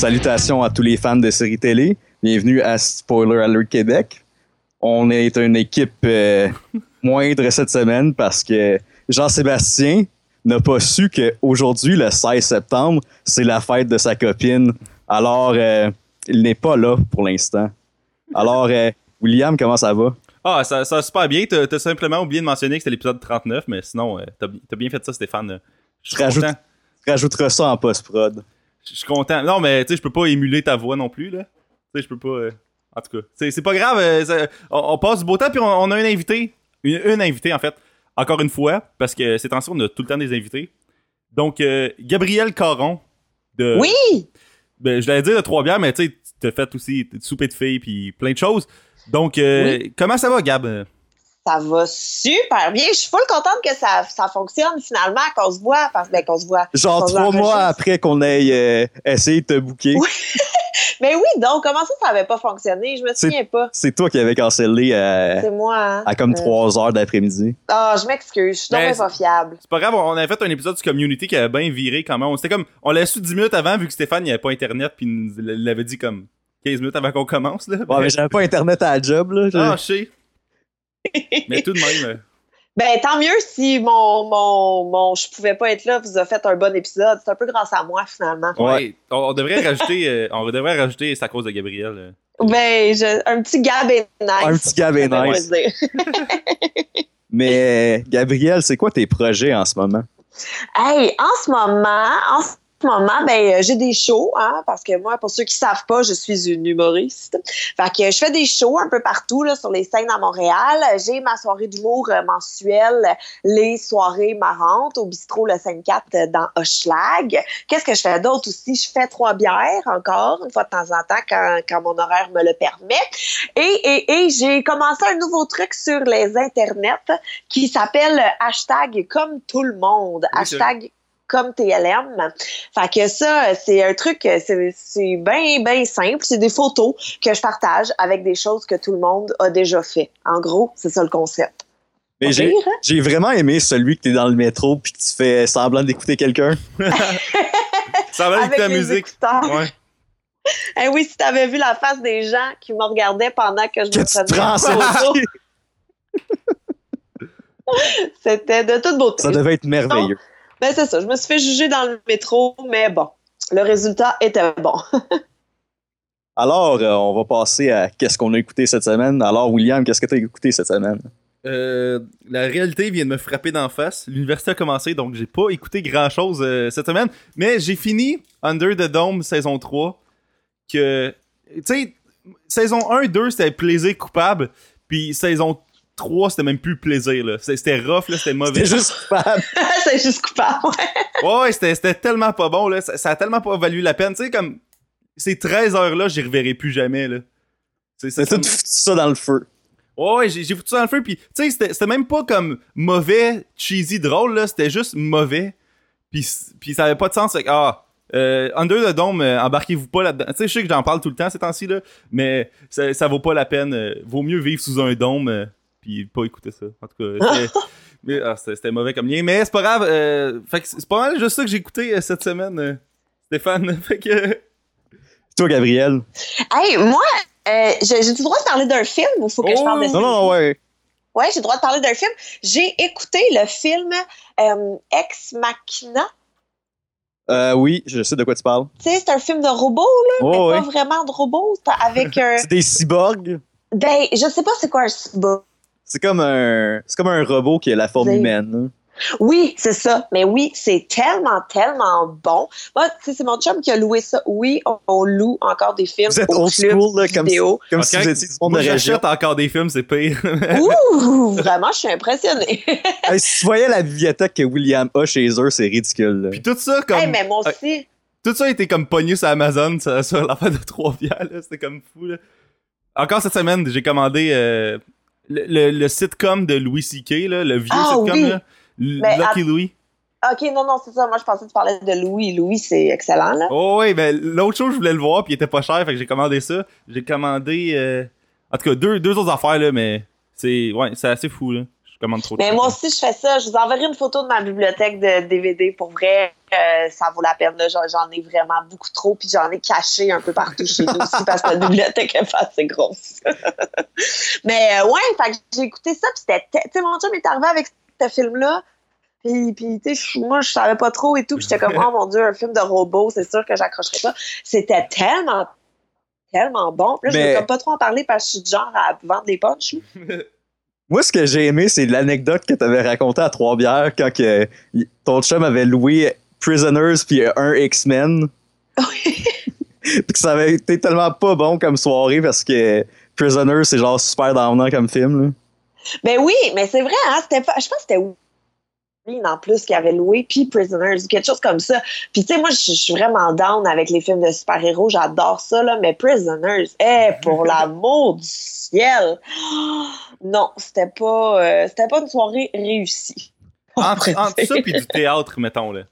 Salutations à tous les fans de séries télé. Bienvenue à Spoiler Alert Québec. On est une équipe euh, moindre cette semaine parce que Jean-Sébastien n'a pas su qu'aujourd'hui, le 16 septembre, c'est la fête de sa copine. Alors, euh, il n'est pas là pour l'instant. Alors, euh, William, comment ça va? Ah, ça, ça va super bien. T'as as simplement oublié de mentionner que c'était l'épisode 39, mais sinon, t'as as bien fait ça, Stéphane. Je content. Tu rajouteras ça en post-prod. Je suis content. Non, mais tu sais, je peux pas émuler ta voix non plus, là. Tu sais, je peux pas. euh, En tout cas, c'est pas grave. euh, ça- on, on passe du beau temps, puis on, on a un invité. Une, une invitée, en fait. Encore une fois, parce que ces temps-ci, on a tout le temps des invités. Donc, euh, Gabriel Caron. De, Oui! ben, je l'allais dire de Trois-Bières, mais tu sais, t'as fait aussi souper de filles, puis plein de choses. Donc, euh, comment ça va, Gab? Ça va super bien. Je suis full contente que ça, ça fonctionne finalement, qu'on se voit. Parce, ben, qu'on se voit. Genre trois mois après qu'on ait euh, essayé de te booker. Oui. Mais oui, donc, comment ça, ça avait pas fonctionné? Je me souviens pas. C'est toi qui avais cancellé euh, C'est moi, hein? à comme Euh, 3 heures d'après-midi. Ah, je m'excuse. Je suis Ben, donc pas fiable. C'est pas grave, on avait fait un épisode du community qui avait bien viré quand même. On- C'était comme, on l'a su 10 minutes avant, vu que Stéphane, il avait pas internet, puis il l'avait dit comme 15 minutes avant qu'on commence, là. Ouais, mais j'avais pas internet à la job, là. Ah, je sais. Mais tout de même. Ben, tant mieux si mon, mon, mon je pouvais pas être là vous a fait un bon épisode. C'est un peu grâce à moi, finalement. Ouais. ouais, on, on devrait rajouter, euh, on devrait rajouter c'est à cause de Gabriel. euh. Ben, je- un petit Gab est nice. Un petit Gab est nice. Mais Gabriel, c'est quoi tes projets en ce moment? Hey, en ce moment, en ce moment, ben, euh, j'ai des shows, hein, parce que moi, pour ceux qui savent pas, je suis une humoriste. Fait que je fais des shows un peu partout, là, sur les scènes à Montréal. J'ai ma soirée d'humour euh, mensuelle, les soirées marrantes au bistrot Le 5-4 euh, dans Hochelag. Qu'est-ce que je fais d'autre aussi? Je fais trois bières encore, une fois de temps en temps, quand, quand mon horaire me le permet. Et, et, et j'ai commencé un nouveau truc sur les internets qui s'appelle hashtag comme tout le monde. Oui, c'est hashtag comme TLM. Fait que ça, c'est un truc, c'est bien, bien simple. C'est des photos que je partage avec des choses que tout le monde a déjà fait. En gros, c'est ça le concept. Mais j'ai vraiment aimé celui que t'es dans le métro puis que tu fais semblant d'écouter quelqu'un. Ça va avec Avec la les musique. Ouais. Eh oui, si t'avais vu la face des gens qui me regardaient pendant que je Que me tu prenais c'était de toute beauté. Ça devait être merveilleux. Ben c'est ça, je me suis fait juger dans le métro, mais bon, le résultat était bon. Alors, euh, on va passer à qu'est-ce qu'on a écouté cette semaine. Alors, William, qu'est-ce que t'as écouté cette semaine? Euh, la réalité vient de me frapper d'en face. L'université a commencé, donc j'ai pas écouté grand-chose euh, cette semaine. Mais j'ai fini Under the Dome saison 3. Que, tu sais, saison 1, 2, c'était plaisir coupable. Puis saison 3, c'était même plus plaisir. là. C'était c'était rough, là, c'était mauvais. C'était juste coupable. c'est juste coupable. ouais. Ouais, ouais, c'était c'était tellement pas bon, là. Ça, ça a tellement pas valu la peine. Tu sais, comme, ces 13 heures-là, j'y reverrai plus jamais, là. C'est tout foutu ça dans le feu. Ouais, ouais, j'ai foutu ça dans le feu. Puis, tu sais, c'était c'était même pas comme mauvais, cheesy, drôle, là. C'était juste mauvais. Puis, puis ça avait pas de sens. Fait que, ah, euh, Under the Dome, euh, embarquez-vous pas là-dedans. Tu sais, je sais que j'en parle tout le temps ces temps-ci, là. Mais ça, ça vaut pas la peine. euh, vaut mieux vivre sous un dôme. Puis pas écouter ça. En tout cas, c'était- mais, ah, c'était mauvais comme lien. Mais c'est pas grave. euh, fait que c'est pas mal juste ça que j'ai écouté euh, cette semaine, euh, Stéphane. fait que. Toi, Gabriel. Hey, moi, euh, j'ai le droit de parler d'un film ou faut que je Oh, parle de Non, non, non, ouais. Ouais, j'ai le droit de parler d'un film. J'ai écouté le film euh, Ex Machina. Euh, oui, je sais de quoi tu parles. Tu sais, c'est un film de robot, là, Ouais, mais ouais. pas vraiment de robot. C'est Avec un. C'est des cyborgs. ben, je sais pas c'est quoi un cyborg. C'est comme un, c'est comme un robot qui a la forme humaine. Oui, c'est ça. Mais oui, c'est tellement, tellement bon. Moi, tu sais, c'est mon chum qui a loué ça. Oui, on, on loue encore des films Vous êtes au old club school, là, comme, si, vidéo. comme Ok. si vous étiez du monde Moi, de j'achète encore des films, c'est pire. Ouh, vraiment, je suis impressionnée. Hey, si tu voyais la bibliothèque que William a chez eux, c'est ridicule. là. Puis tout ça, comme. hey, mais moi aussi. Tout ça a été comme pogné sur Amazon sur, sur l'affaire de trois bières, là. C'était comme fou, là. Encore cette semaine, j'ai commandé euh, le, le- le sitcom de Louis C.K., là, le vieux Ah, sitcom, oui. là. Mais Lucky Louis. OK, non, non, c'est ça. Moi, je pensais que tu parlais de Louis. Louis, c'est excellent, là. Oh, ouais, ben, l'autre chose, je voulais le voir, puis il était pas cher, fait que j'ai commandé ça. J'ai commandé, euh, en tout cas, deux, deux autres affaires, là, mais c'est, ouais, c'est assez fou, là. Je commande trop de Mais moi aussi, je fais ça. Je vous enverrai une photo de ma bibliothèque de DVD pour vrai. Euh, ça vaut la peine. J'en ai vraiment beaucoup trop, puis j'en ai caché un peu partout chez nous aussi parce que la bibliothèque est assez grosse. Mais euh, ouais, fait que j'ai écouté ça, puis c'était, tu sais, mon chum est arrivé avec ce film-là. Puis, puis tu sais, moi, je savais pas trop et tout. Puis j'étais comme, oh mon Dieu, un film de robot, c'est sûr que j'accrocherais pas. C'était tellement, tellement bon. Puis là, je veux comme pas trop en parler parce que je suis du genre à vendre des punchs. Moi, ce que j'ai aimé, c'est l'anecdote que tu avais racontée à Trois-Bières quand que, ton chum avait loué Prisoners puis un X-Men. Puis que ça avait été tellement pas bon comme soirée parce que Prisoners, c'est genre super downant comme film. Là. Ben oui, mais c'est vrai, hein, c'était pas- je pense que c'était en plus qui avait loué, puis Prisoners, quelque chose comme ça. Puis tu sais, moi, je suis vraiment down avec les films de super-héros, j'adore ça, là, mais Prisoners, eh, pour l'amour du ciel! Non, c'était pas, euh, c'était pas une soirée réussie. Entre, entre ça puis du théâtre, mettons, là.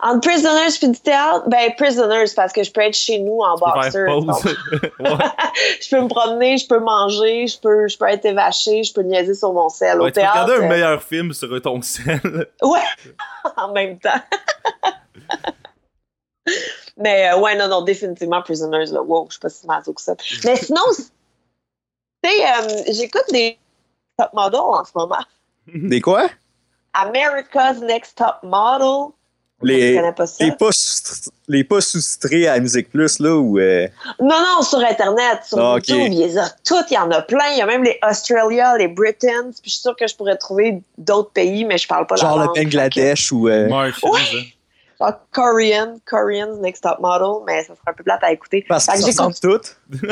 Entre Prisoners puis du théâtre, ben Prisoners, parce que je peux être chez nous en Tu peux boxer. faire pause. ouais. je peux me promener, je peux manger, je peux, je peux être évaché, je peux niaiser sur mon sel. Au tu peux théâtre, regarder un meilleur film sur ton sel. Ouais, en même temps. Mais euh, ouais, non, non, définitivement Prisoners, là. Wow, je suis pas si maso que ça. Mais sinon, tu sais, euh, j'écoute des top models en ce moment. Des quoi? America's Next Top Model. Les- pas ça. Les pas, sous- les pas sous-titrés à Musique Plus, là, ou. euh, Non, non, sur Internet, sur Ah. YouTube, il y les a toutes, il y en a plein. Il y a même les Australia, les Britons, puis je suis sûre que je pourrais trouver d'autres pays, mais je parle pas genre la le langue. Bangladesh ou. euh, Ouais. Genre Korean, Korean's Next Top Model, mais ça serait un peu plate à écouter. parce que que ça j'écoute toutes.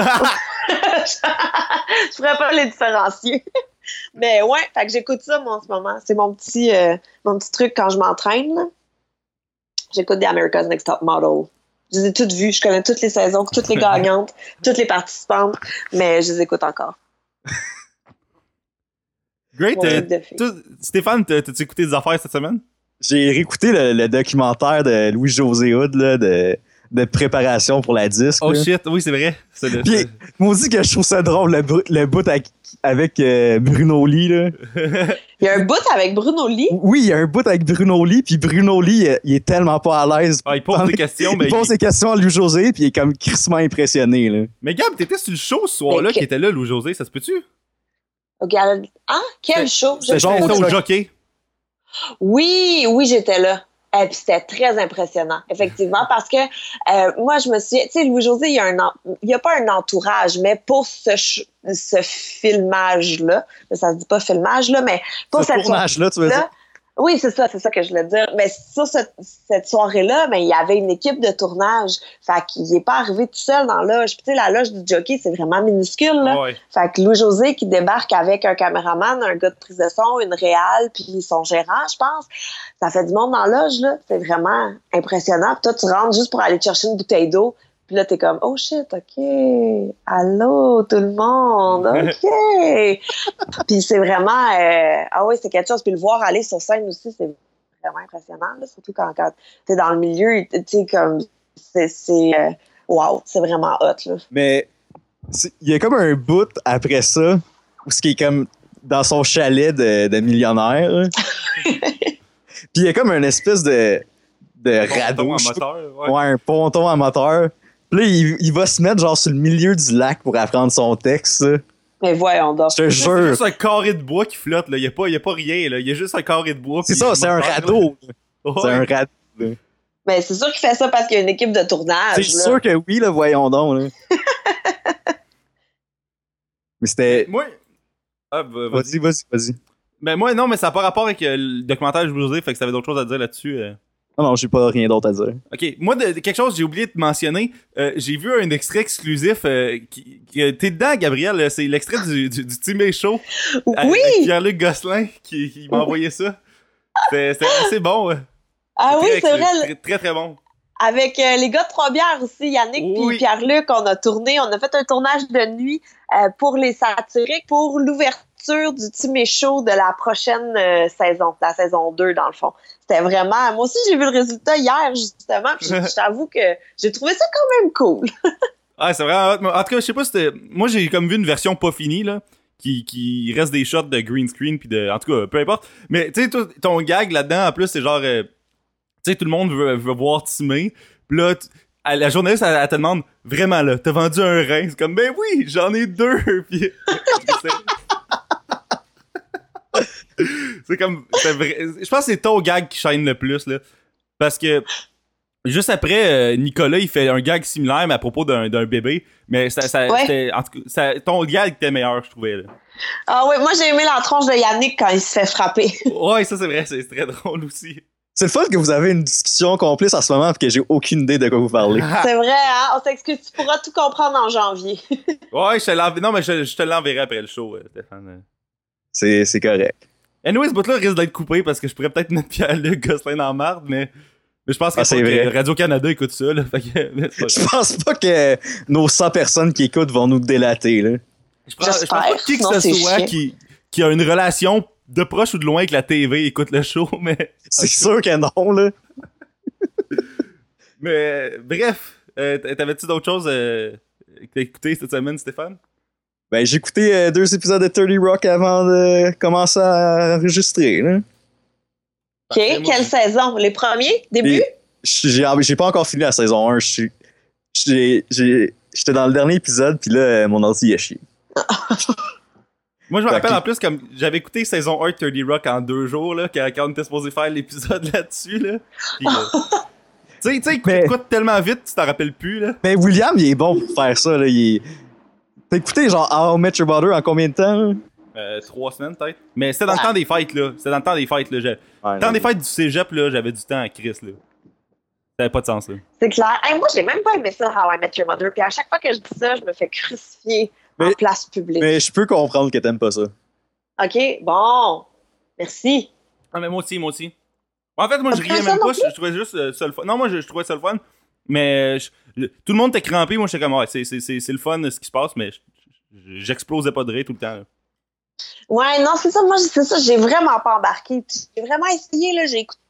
je pourrais pas les différencier. Mais ouais, fait que j'écoute ça moi en ce moment. C'est mon petit euh, mon petit truc quand je m'entraîne. J'écoute des America's Next Top Model. Je les ai toutes vues, je connais toutes les saisons, toutes les gagnantes, toutes les participantes, mais je les écoute encore. Great. Euh, Stéphane, t'as- t'as-tu écouté des affaires cette semaine? J'ai réécouté le, le documentaire de Louis-José Hood, là, de, de préparation pour la disque. Oh là. shit, oui, c'est vrai. Le- Puis, moi aussi que je trouve ça drôle, le, le bout avec, avec euh, Bruno Lee, là. Il y a un bout avec Bruno Lee? Oui, il y a un bout avec Bruno Lee, puis Bruno Lee, euh, il est tellement pas à l'aise. Ah, il pose des questions, mais. il pose des questions à Louis-José, puis il est comme crissement impressionné, là. Mais Gab, t'étais sur le show ce soir-là que- qui était là, Lou José, ça se peut-tu? Regarde. Ah, quel show! c'est Je genre sais C'était pas. au jockey. Oui, oui, j'étais là. Et puis c'était très impressionnant, effectivement, parce que euh, moi, je me suis... Tu sais, Louis-José, il y a un... Il y a pas un entourage, mais pour ce, ce filmage-là, ça se dit pas filmage, là, mais pour Ce cette tournage-là, tu veux dire? Oui, c'est ça, c'est ça que je voulais dire. Mais sur cette, cette soirée-là, mais il y avait une équipe de tournage. Fait qu'il est pas arrivé tout seul dans la loge. Puis tu sais, la loge du jockey, c'est vraiment minuscule, là. Ouais. Fait que Louis-José qui débarque avec un caméraman, un gars de prise de son, une réal, puis son gérant, je pense. Ça fait du monde dans la loge, là. C'est vraiment impressionnant. Puis toi, tu rentres juste pour aller chercher une bouteille d'eau. Puis là, t'es comme, oh shit, OK. Allô, tout le monde. OK. puis c'est vraiment, euh, ah oui, c'est quelque chose. Puis le voir aller sur scène aussi, c'est vraiment impressionnant, là. Surtout quand, quand t'es dans le milieu, tu sais, comme, c'est, c'est, euh, wow, c'est vraiment hot, là. Mais il y a comme un bout après ça où ce qui est comme dans son chalet de, de millionnaire. Puis il y a comme une espèce de, de radeau. Ton je sais pas- amateur, ouais. Ouais, un ponton à moteur. Là, il, il va se mettre genre sur le milieu du lac pour apprendre son texte. Mais voyons donc. Je te C'est jure. juste un carré de bois qui flotte, là. Il y a pas, y a pas rien, là. Il y a juste un carré de bois. C'est ça, c'est un radeau. C'est un radeau. Mais c'est sûr qu'il fait ça parce qu'il y a une équipe de tournage. C'est sûr que oui, là, voyons donc. là. Mais c'était. Moi. Ah, bah, vas-y. Vas-y, vas-y, vas-y. Mais moi, non, mais ça n'a pas rapport avec euh, le documentaire que je vous ai, fait que ça avait d'autres choses à dire là-dessus. euh. Non, non, j'ai pas rien d'autre à dire. Ok, moi, de, de quelque chose que j'ai oublié de mentionner, euh, j'ai vu un extrait exclusif euh, qui, qui- T'es dedans, Gabriel, euh, c'est l'extrait du, du, du Team Show avec Oui! Pierre-Luc Gosselin qui, qui m'a envoyé ça. C'était assez bon. ouais. Ah oui, c'est vrai. Très, très, très bon. Avec euh, les gars de Trois-Bières aussi, Yannick Oui. puis Pierre-Luc, on a tourné, on a fait un tournage de nuit euh, pour les satiriques, pour l'ouverture du Timé Show de la prochaine euh, saison, la saison 2 dans le fond. C'était vraiment... Moi aussi, j'ai vu le résultat hier, justement, puis je t'avoue que j'ai trouvé ça quand même cool. Ah, c'est vraiment hot. En tout cas, je sais pas si c'était. Moi, j'ai comme vu une version pas finie, là. Qui, qui reste des shots de green screen puis de en tout cas peu importe mais tu sais ton gag là-dedans en plus c'est genre euh, tu sais, tout le monde veut, veut voir Timé. Puis là, la journaliste, elle, elle te demande vraiment là, t'as vendu un rein? C'est comme, ben oui, j'en ai deux. Puis, c'est- comme, vrai. Je pense que c'est ton gag qui shine le plus, là. Parce que, juste après, euh, Nicolas, il fait un gag similaire, mais à propos d'un bébé. Mais ça, ça, Ouais. c'était- en tout cas, ça- ton gag était meilleur, je trouvais, là. Ah ouais, moi j'ai aimé la tronche de Yannick quand il se fait frapper. Ouais, ça c'est vrai, c'est très drôle aussi. C'est le fun que vous avez une discussion complice en ce moment et que j'ai aucune idée de quoi vous parlez. C'est vrai, hein? On s'excuse, tu pourras tout comprendre en janvier. Ouais, je te l'enverrai. Non, mais je, je te l'enverrai après le show, euh, Stéphane. C'est c'est correct. Anyway, ce bout-là risque d'être coupé parce que je pourrais peut-être mettre Pierre-Luc Gosselin en marde, mais, mais je pense que, Ah. Radio-Canada écoute ça, là. Fait que, Je pense pas que nos 100 personnes qui écoutent vont nous délater, là. Je pense, je pense pas qui que ce soit qui, qui a une relation de proche ou de loin avec la TV écoute le show, mais. C'est sûr que non, là. Mais bref, euh, t'avais-tu d'autres choses euh, que t'as écouté cette semaine, Stéphane? Ben, j'ai écouté euh, deux épisodes de 30 Rock avant de commencer à enregistrer, là. OK, moi, quelle saison? Les premiers? Début? Et J'ai j'ai pas encore fini la saison 1. Je suis- j'ai- j'ai- J'étais dans le dernier épisode, puis là, euh, mon ordi a chié. Moi, je me rappelle en plus, comme j'avais écouté saison 1 de 30 Rock en deux jours, là, quand, on était supposé faire l'épisode là-dessus, là. Euh, tu sais, tu sais, écoute Mais- écoute tellement vite, tu t'en rappelles plus, là. Mais William, il est bon pour faire ça, là. Il est... T'as écouté, genre, How I Met Your Mother en combien de temps? Euh, trois semaines, peut-être. Mais c'était dans le temps des fêtes, là. C'était dans le temps des fêtes, là. J'ai- Ouais, Le temps des fêtes du cégep, là, j'avais du temps à Chris, là. Ça avait pas de sens, là. C'est clair. Hey, moi, j'ai même pas aimé ça, How I Met Your Mother. Puis à chaque fois que je dis ça, je me fais crucifier en place publique. Mais je peux comprendre que t'aimes pas ça. OK, bon. Merci. Ah, mais moi aussi, moi aussi. En fait, moi, je riais même pas, je, je trouvais juste euh, ça le fun. Non, moi, je, je trouvais ça le fun. Mais je- je- tout le monde était crampé. Moi, j'étais comme, ouais, c'est, c'est, c'est, c'est le fun ce qui se passe, mais je- je- j'explosais pas de rire tout le temps. là. Ouais, non, c'est ça. Moi, c'est ça. J'ai vraiment pas embarqué. J'ai vraiment essayé, là. J'ai écouté.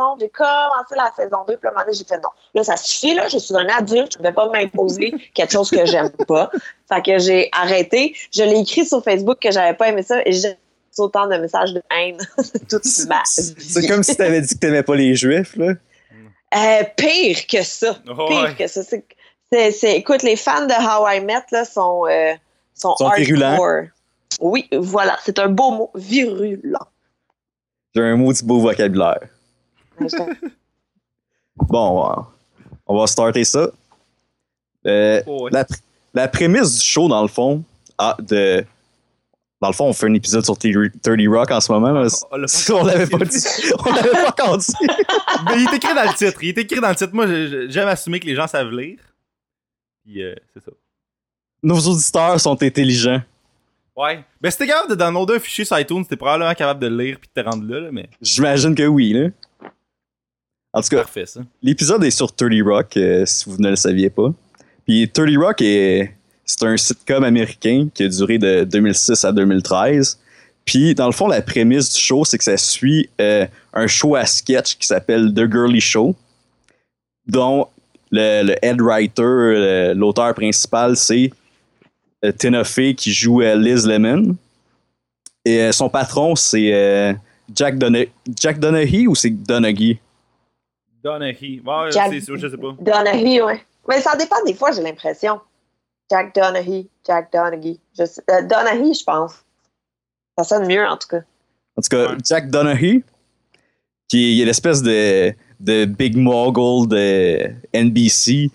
Non, j'ai commencé la saison 2, puis là, à un moment donné, j'ai fait non. Là, ça suffit, là. Je suis un adulte. Je ne vais pas m'imposer quelque chose que j'aime pas. Fait que j'ai arrêté. Je l'ai écrit sur Facebook que j'avais pas aimé ça et j'ai reçu autant de messages de haine toute ma vie. C'est comme si t'avais dit que t'aimais pas les juifs, là. Euh, pire que ça. Oh, Pire ouais. que ça. C'est, c'est, c'est- écoute, les fans de How I Met là, sont, euh, sont, virulents. Oui, voilà. C'est un beau mot. Virulent. J'ai un maudit beau vocabulaire. Bon, on va- on va starter ça. Euh, Oh, ouais. la, la prémisse du show, dans le fond, ah, de, dans le fond, on fait un épisode sur 30 Rock en ce moment. là. On l'avait pas dit. On l'avait pas encore dit. Mais il est écrit dans le titre. Il est écrit dans le titre. Moi, j'aime assumer que les gens savent lire. Puis, euh, c'est ça. Nos auditeurs sont intelligents. Ouais. Ben, si t'es capable de downloader un fichier sur iTunes, t'es probablement capable de le lire puis de te rendre là, là, mais J'imagine que oui, là. En tout cas, parfait, ça. l'épisode est sur 30 Rock, euh, si vous ne le saviez pas. Puis 30 Rock est c'est un sitcom américain qui a duré de 2006 à 2013. Puis dans le fond, la prémisse du show, c'est que ça suit euh, un show à sketch qui s'appelle The Girly Show, dont le, le head writer, l'auteur principal, c'est euh, Tina Fey qui joue euh, Liz Lemon. Et euh, son patron, c'est euh, Jack, Dona- Jack Donaghy ou c'est Donaghy? Donaghy. Ouais, Jack- c'est sûr, je sais pas. Donaghy, oui. Mais ça dépend des fois, j'ai l'impression. Jack Donaghy. Jack Donaghy. Je sais, euh, Donaghy, je pense. Ça sonne mieux, en tout cas. En tout cas, Ouais. Jack Donaghy, qui est l'espèce de, de big mogul de NBC,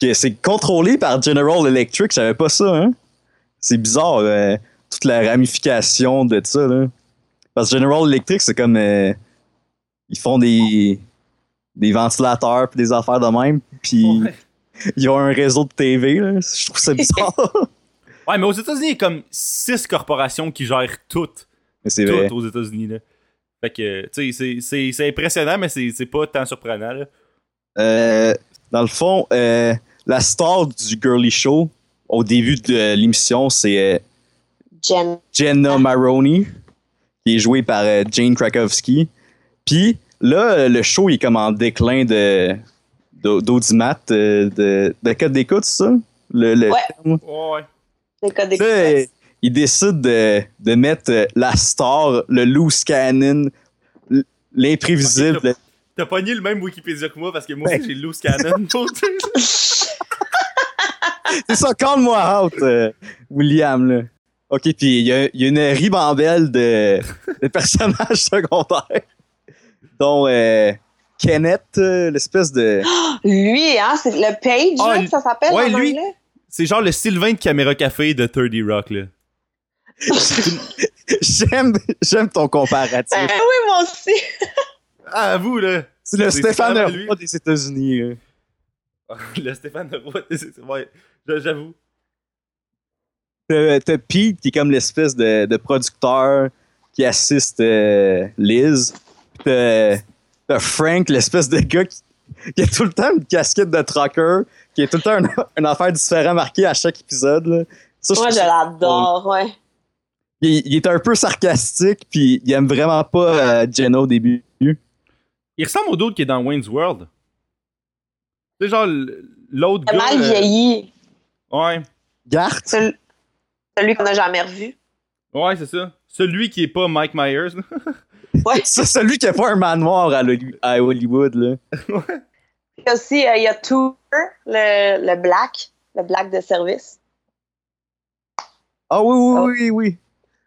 que c'est contrôlé par General Electric. Je savais pas ça, hein? C'est bizarre, euh, toute la ramification de ça, là. Parce que General Electric, c'est comme. euh, ils font des, des ventilateurs puis des affaires de même, puis Ouais. ils ont un réseau de TV, là. Je trouve ça bizarre. Ouais, mais aux États-Unis, il y a comme six corporations qui gèrent toutes. Mais c'est vrai. Toutes aux États-Unis, là. Fait que, tu sais, c'est- c'est- c'est impressionnant, mais c'est c'est pas tant surprenant, là. Euh, dans le fond, euh, la star du Girly Show, au début de l'émission, c'est euh, Jen. Jenna Maroney, qui est jouée par euh, Jane Krakowski. Puis là, le show il est comme en déclin de d'audimat, euh, de, de code d'écoute, c'est ça? Le, le Ouais. terme? Ouais, sais, d'express. il décide de, de mettre euh, la star, le loose cannon, l'imprévisible. Ok, T'as pogné le même Wikipédia que moi parce que moi aussi Ouais. j'ai loose cannon. pour dire. C'est ça, calme-moi out, euh, William, là. OK, puis il y, a- il y a une ribambelle de, de personnages secondaires, dont euh, Kenneth, euh, l'espèce de... Lui, hein, c'est le Page, Ah, là, ça s'appelle ouais, en lui. anglais? C'est genre le Sylvain de Caméra Café de 30 Rock, là. J'aime j'aime ton comparatif. Ben oui, moi aussi. Ah, à vous, là. C'est le Stéphane. Roy des États-Unis. là. le Stéphane de Roy. c'est- Ouais, j'avoue. T'as Pete qui est comme l'espèce de, de producteur qui assiste euh, Liz. Puis T'as t'as Frank, l'espèce de gars qui, qui a tout le temps une casquette de trucker, qui a tout le temps une, une affaire différente marquée à chaque épisode. là. Ça, Moi, je l'adore, ouais. Il, il est un peu sarcastique, puis il aime vraiment pas euh, Jenna au début. Il ressemble au d'autre qui est dans Wayne's World. C'est genre l'autre gars. mal euh, vieilli. Ouais, Garth, Celui, celui qu'on n'a jamais revu. ouais, c'est ça. Celui qui est pas Mike Myers. Ouais. c'est celui qui a pas un manoir à, à Hollywood. Là. Puis aussi, euh, il y a Tour, le, le Black, le Black de service. Ah oui, oui, Oh. oui, oui.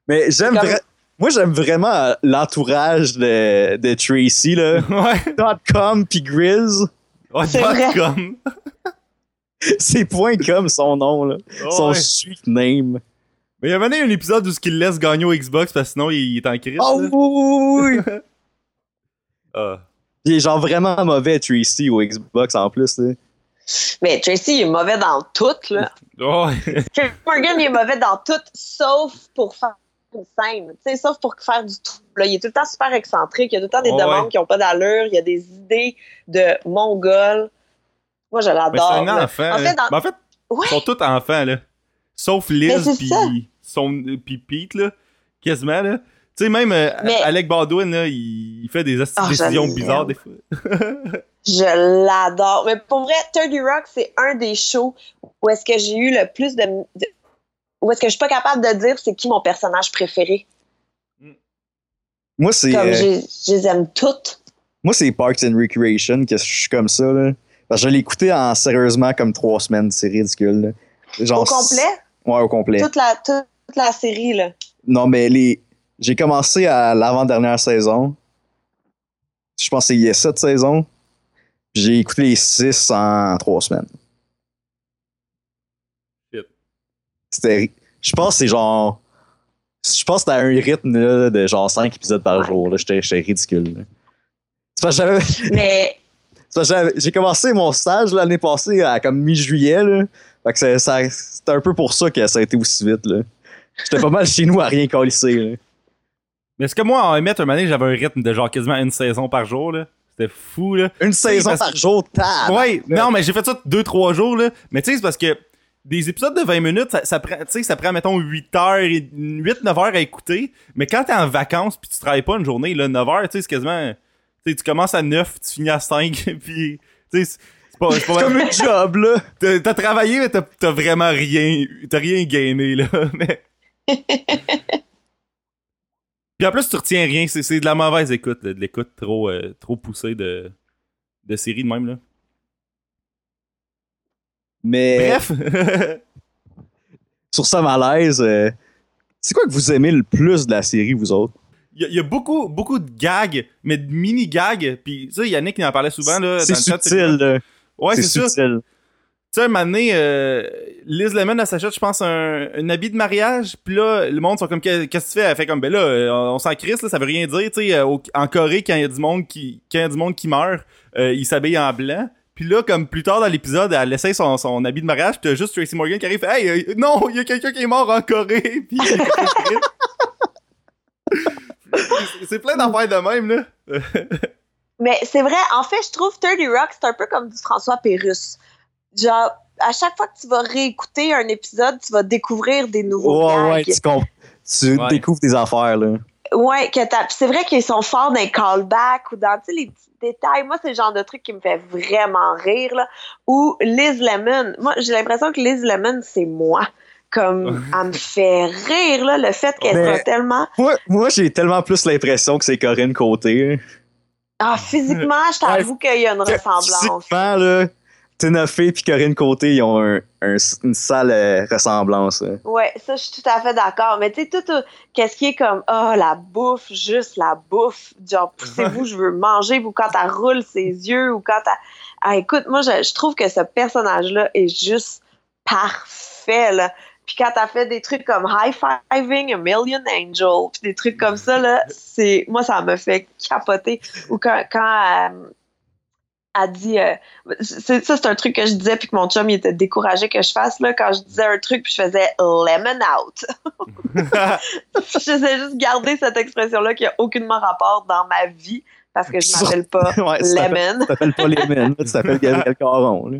Mais j'aime Comme- vra- Moi, j'aime vraiment l'entourage de, de Tracy, là. ouais. .com puis Grizz. Ouais, C'est dot vrai. com. C'est point .com son nom, là. Son Ouais. street name. Mais il y a mené un épisode où ce qu'il laisse gagner au Xbox parce que sinon il est en crise. Oh là. oui. Ah. Il est genre vraiment mauvais, Tracy, au Xbox en plus, là. Mais Tracy, il est mauvais dans tout, là. Ouais. Tracy Morgan, il est mauvais dans tout, sauf pour faire une scène. Tu sais, sauf pour faire du tout. Là, il est tout le temps super excentrique. Il y a tout le temps des demandes qui n'ont pas d'allure. Il y a des idées de mongol. Moi, je l'adore. un là. enfant. En fait, dans- Mais en fait, Ouais. ils sont tous enfants, là. Sauf Liz pis, ça. son, pis Pete, là. Quasiment, là. Tu sais, même euh, Mais- Alec Baldwin, là, il, il fait des Ah, décisions bizarres des fois. Je l'adore. Mais pour vrai, 30 Rock, c'est un des shows où est-ce que j'ai eu le plus de, de- où est-ce que je suis pas capable de dire c'est qui mon personnage préféré. Moi, c'est Comme euh, je les aime toutes. moi c'est Parks and Recreation que je suis comme ça, là. Parce que je l'ai écouté en sérieusement comme trois semaines. C'est ridicule, là. Genre, Au complet, Ouais, au complet. toute la, toute, toute la série, là. Non, mais les. J'ai commencé à l'avant-dernière saison. Je pense qu'il y a sept saisons. J'ai écouté les six en trois semaines. C'était. Je pense que c'est genre. Je pense que c'était un rythme là, de genre cinq épisodes par jour. là. J'étais ridicule. là. Mais J'ai commencé mon stage l'année passée à comme mi-juillet. Là. Fait que c'est- c'était un peu pour ça que ça a été aussi vite. là. J'étais pas mal chez nous à rien colisser. là. Mais est-ce que moi, en mettre un donné, j'avais un rythme de genre quasiment une saison par jour, là? C'était fou, là. Une saison parce- par jour, tab! Ouais, non, mais j'ai fait ça 2-3 jours, là. Mais tu sais, c'est parce que des épisodes de 20 minutes, ça, ça prend, tu sais, ça prend, mettons, 8 heures, 8-9 heures à écouter. Mais quand t'es en vacances puis tu travailles pas une journée, là, 9 heures, tu sais, c'est quasiment, tu sais, tu commences à 9, tu finis à 5, puis, tu sais, c'est c'est pas, c'est C'est pas comme un job, là. T'as t'as travaillé, mais t'as t'as vraiment rien, t'as rien gagné, là. Mais... Puis en plus, tu retiens rien. C'est c'est de la mauvaise écoute, là, de l'écoute trop, euh, trop poussée de, de série de même, là. Mais Bref. sur ce malaise, euh, c'est quoi que vous aimez le plus de la série, vous autres? Il y, a- il y a beaucoup, beaucoup de gags, mais de mini-gags. Puis ça, Yannick il en parlait souvent, là. C'est dans le chat, subtil, là. Ouais, c'est ça. Tu sais, un moment donné, euh, Liz Lemon, elle s'achète, je pense, un, un habit de mariage. Puis là, le monde sont comme, qu'est- qu'est-ce que tu fais? Elle fait comme, ben là, euh, on s'en crisse, là, ça veut rien dire. Tu sais, euh, en Corée, quand il y a du monde qui, quand il y a du monde qui meurt, euh, ils s'habillent en blanc. Puis là, comme plus tard dans l'épisode, elle essaie son, son habit de mariage, puis t'as juste Tracy Morgan qui arrive, hey, euh, non, il y a quelqu'un qui est mort en Corée. Puis c'est- plein d'affaires de même, là. Mais c'est vrai, en fait, je trouve 30 Rock, c'est un peu comme du François Pérusse. Genre, à chaque fois que tu vas réécouter un épisode, tu vas découvrir des nouveaux Ouais, ouais, gags. tu, comp- tu Ouais. découvres des affaires, là. Ouais, que t'as- puis c'est vrai qu'ils sont forts dans les callbacks ou dans les petits détails. Moi, c'est le genre de truc qui me fait vraiment rire. Là. Ou Liz Lemon. Moi, j'ai l'impression que Liz Lemon, c'est moi. Comme, elle me fait rire, là, le fait qu'elle Mais- soit tellement. Moi, moi j'ai tellement plus l'impression que c'est Corinne Côté. Ah, physiquement, je t'avoue qu'il y a une ressemblance. Physiquement, là, Tina Fey et Corinne Côté, ils ont un, un, une sale euh, ressemblance. hein. Ouais, ça, je suis tout à fait d'accord. Mais tu sais, tout, tout, qu'est-ce qui est comme, ah, la bouffe, juste la bouffe. Genre, poussez-vous, je veux manger, ou quand elle roule ses yeux, ou quand elle. Ah, écoute, moi, je, je trouve que ce personnage-là est juste parfait, là. Puis quand t'as fait des trucs comme high-fiving a million angel, puis des trucs comme ça, là, c'est, moi, ça me fait capoter. Ou quand, quand euh, elle dit, euh, c'est, ça, c'est un truc que je disais, puis que mon chum, il était découragé que je fasse, là, quand je disais un truc, puis je faisais lemon out. J'essaie juste de garder cette expression-là qui a aucunement rapport dans ma vie, parce que je m'appelle pas Ouais, Lemon. Tu t'appelles pas Lemon, tu t'appelles Gabriel Caron. là.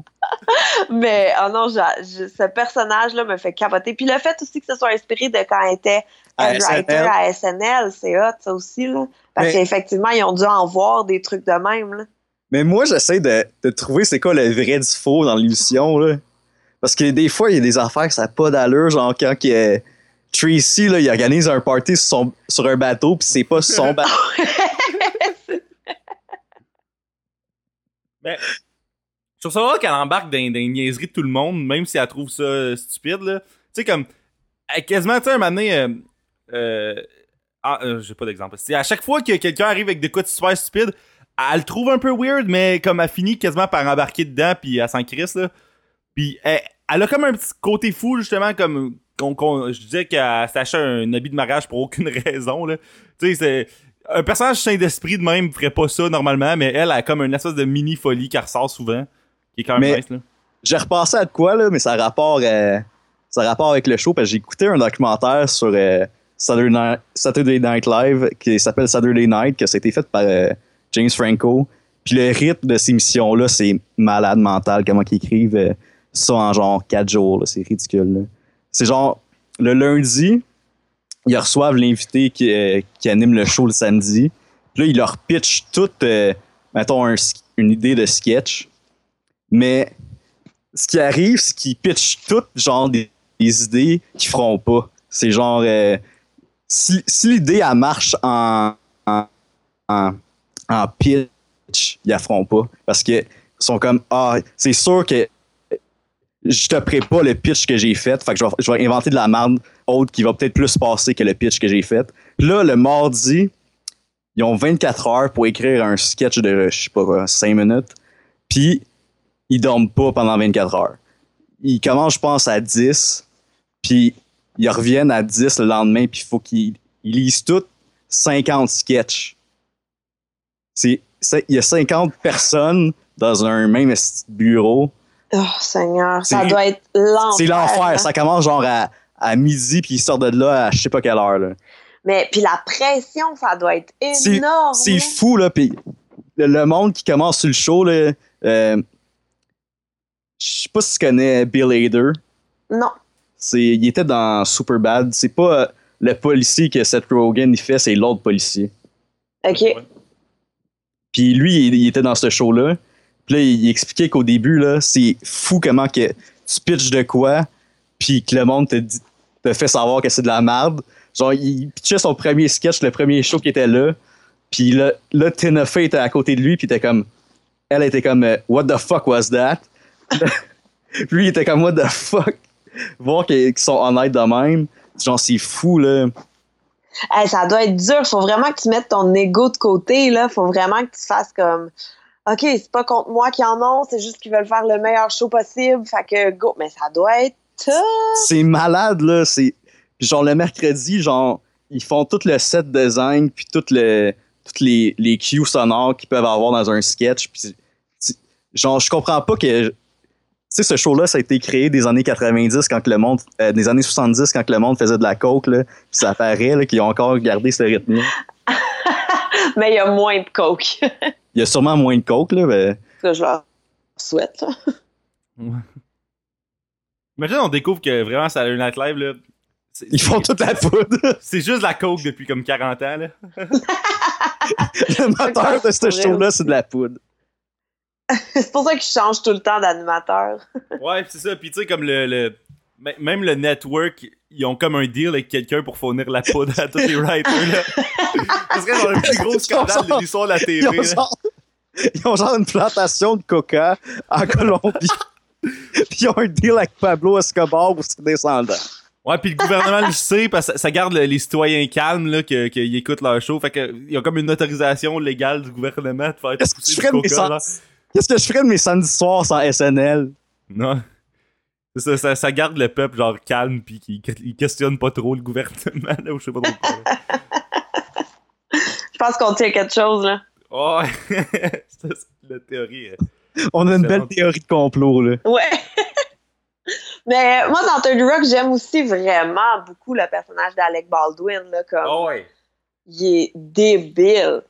Mais oh non, je- ce personnage-là me fait capoter. Puis le fait aussi que ce soit inspiré de quand elle était À head writer SNL. à SNL, c'est hot, ça aussi. Là. Parce Mais- qu'effectivement, ils ont dû en voir des trucs de même. Là. Mais moi, j'essaie de, de trouver c'est quoi le vrai du faux dans l'émission. Parce que des fois, il y a des affaires que ça n'a pas d'allure. Genre quand que Tracy, là, il organise un party sur, son- sur un bateau, puis c'est pas son bateau. Mais je trouve ça drôle qu'elle embarque dans, dans les niaiseries de tout le monde, même si elle trouve ça stupide. là. Tu sais, comme, elle, quasiment, tu sais, un moment donné, euh, euh, ah, euh, j'ai pas d'exemple. À chaque fois que quelqu'un arrive avec des coups de super stupides, elle le trouve un peu weird, mais comme elle finit quasiment par embarquer dedans, puis elle s'en crisse, là. Puis elle, elle a comme un petit côté fou, justement, comme je disais qu'elle s'achète un habit de mariage pour aucune raison, là. Tu sais, un personnage sain d'esprit de même ferait pas ça normalement, mais elle a comme une espèce de mini folie qui ressort souvent, qui est quand même nice là. J'ai repassé à de quoi, là, mais ça a rapport, euh, ça a rapport avec le show, parce que j'ai écouté un documentaire sur euh, Saturday, Night, Live qui s'appelle Saturday Night, que ça a été fait par euh, James Franco. Puis le rythme de ces missions-là, c'est malade mental, comment ils écrivent ça en genre 4 jours, c'est ridicule. C'est genre, le lundi, ils reçoivent l'invité qui, euh, qui anime le show le samedi. Là, ils leur pitchent toute, euh, mettons, une idée de sketch. Mais ce qui arrive, c'est qu'ils pitchent toutes genre des, idées qu'ils feront pas. C'est genre euh, si, si l'idée elle marche en, en, en, pitch, ils la feront pas. Parce que sont comme Ah, c'est sûr que je te ferai pas le pitch que j'ai fait. Fait que je vais, je vais inventer de la merde autre qui va peut-être plus passer que le pitch que j'ai fait. Puis là, le mardi, ils ont 24 heures pour écrire un sketch de, je sais pas, 5 minutes. Puis ils dorment pas pendant 24 heures. Ils commencent, je pense, à 10, puis ils reviennent à 10 le lendemain, puis il faut qu'ils ils lisent tous 50 sketchs. C'est, il y a 50 personnes dans un même bureau. Oh, Seigneur, ça doit être l'enfer. C'est l'enfer. hein. Ça commence genre à, à midi, puis ils sortent de là à je sais pas quelle heure. là. Mais puis la pression, ça doit être énorme. C'est là. fou, là. Puis le, le monde qui commence sur le show, là. euh, je sais pas si tu connais Bill Hader. Non. C'est, il était dans Superbad. C'est pas le policier que Seth Rogen il fait, c'est l'autre policier. OK. Puis lui, il, il était dans ce show-là. Puis là, il, il expliquait qu'au début, là, c'est fou comment que tu pitches de quoi, puis que le monde te, fait savoir que c'est de la merde. Genre, il pitchait son premier sketch, le premier show qui était là. Puis là, là Tina Fey était à côté de lui, puis était comme... Elle était comme euh, What the fuck was that? puis lui, il était comme What the fuck? Voir qu'ils sont honnêtes de même. Genre, c'est fou, là. Hey, ça doit être dur. Faut vraiment que tu mettes ton ego de côté. Là. Faut vraiment que tu fasses comme OK, c'est pas contre moi qui en ont, c'est juste qu'ils veulent faire le meilleur show possible. Fait que go. Mais ça doit être. C'est malade là c'est puis genre le mercredi genre ils font tout le set design puis tout le toutes les les cues sonores qu'ils peuvent avoir dans un sketch puis genre je comprends pas que tu sais ce show là ça a été créé des années 90 quand que le monde euh, des années 70 quand que le monde faisait de la coke là puis ça paraît là qu'ils ont encore gardé ce rythme Mais il y a moins de coke. il y a sûrement moins de coke là mais que je leur souhaite. là. Imagine, on découvre que vraiment Saturday Night Live, là. ils font toute la poudre C'est juste la coke depuis comme 40 ans, là. le moteur de ce show là c'est de la poudre c'est pour ça qu'ils changent tout le temps d'animateur. Ouais, pis c'est ça. Puis tu sais, comme le, le, Même le network, ils ont comme un deal avec quelqu'un pour fournir la poudre à tous les writers. Là. Ce serait genre le plus gros scandale de l'histoire de la Ils ont, TV. là. genre, ils ont genre une plantation de coca en Colombie. Puis ils ont un deal avec Pablo Escobar ou ses descendants. Ouais, puis le gouvernement le sait parce que ça garde le- les citoyens calmes là, que- qu'ils écoutent leur show. Fait y a comme une autorisation légale du gouvernement de faire Qu'est-ce que du ferais de mes. Qu'est-ce que je ferais de mes samedis soirs sans SNL? Non. Ça, ça, ça garde le peuple genre calme puis qui questionne pas trop le gouvernement là, ou je sais pas trop. Je pense qu'on tient quelque chose, là. Ouais. C'est la théorie. euh. On a une belle théorie de complot, là. Ouais. Mais moi, dans 30 Rock, j'aime aussi vraiment beaucoup le personnage d'Alec Baldwin, là, comme, Ah ouais. il est débile.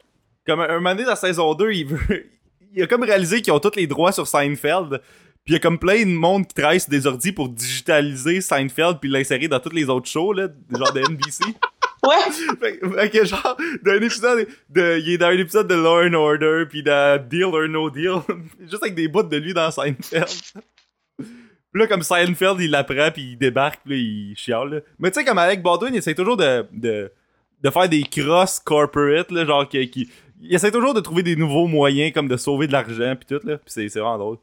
Comme un, un moment donné dans saison 2, il veut. Il a comme réalisé qu'ils ont tous les droits sur Seinfeld. Puis il y a comme plein de monde qui travaille sur des ordis pour digitaliser Seinfeld puis l'insérer dans tous les autres shows, là, genre de NBC. Ouais. fait, que genre, d'un épisode de, il est dans un épisode de Law and Order puis de Deal or No Deal. juste avec des bouts de lui dans Seinfeld. Puis là, comme Seinfeld, il l'apprend puis il débarque puis là, il chiale, là. Mais tu sais, comme Alec Baldwin, il essaie toujours de, de, de faire des crosses corporate, là, genre qui, qui- il essaie toujours de trouver des nouveaux moyens comme de sauver de l'argent puis tout là, puis c'est c'est vraiment drôle.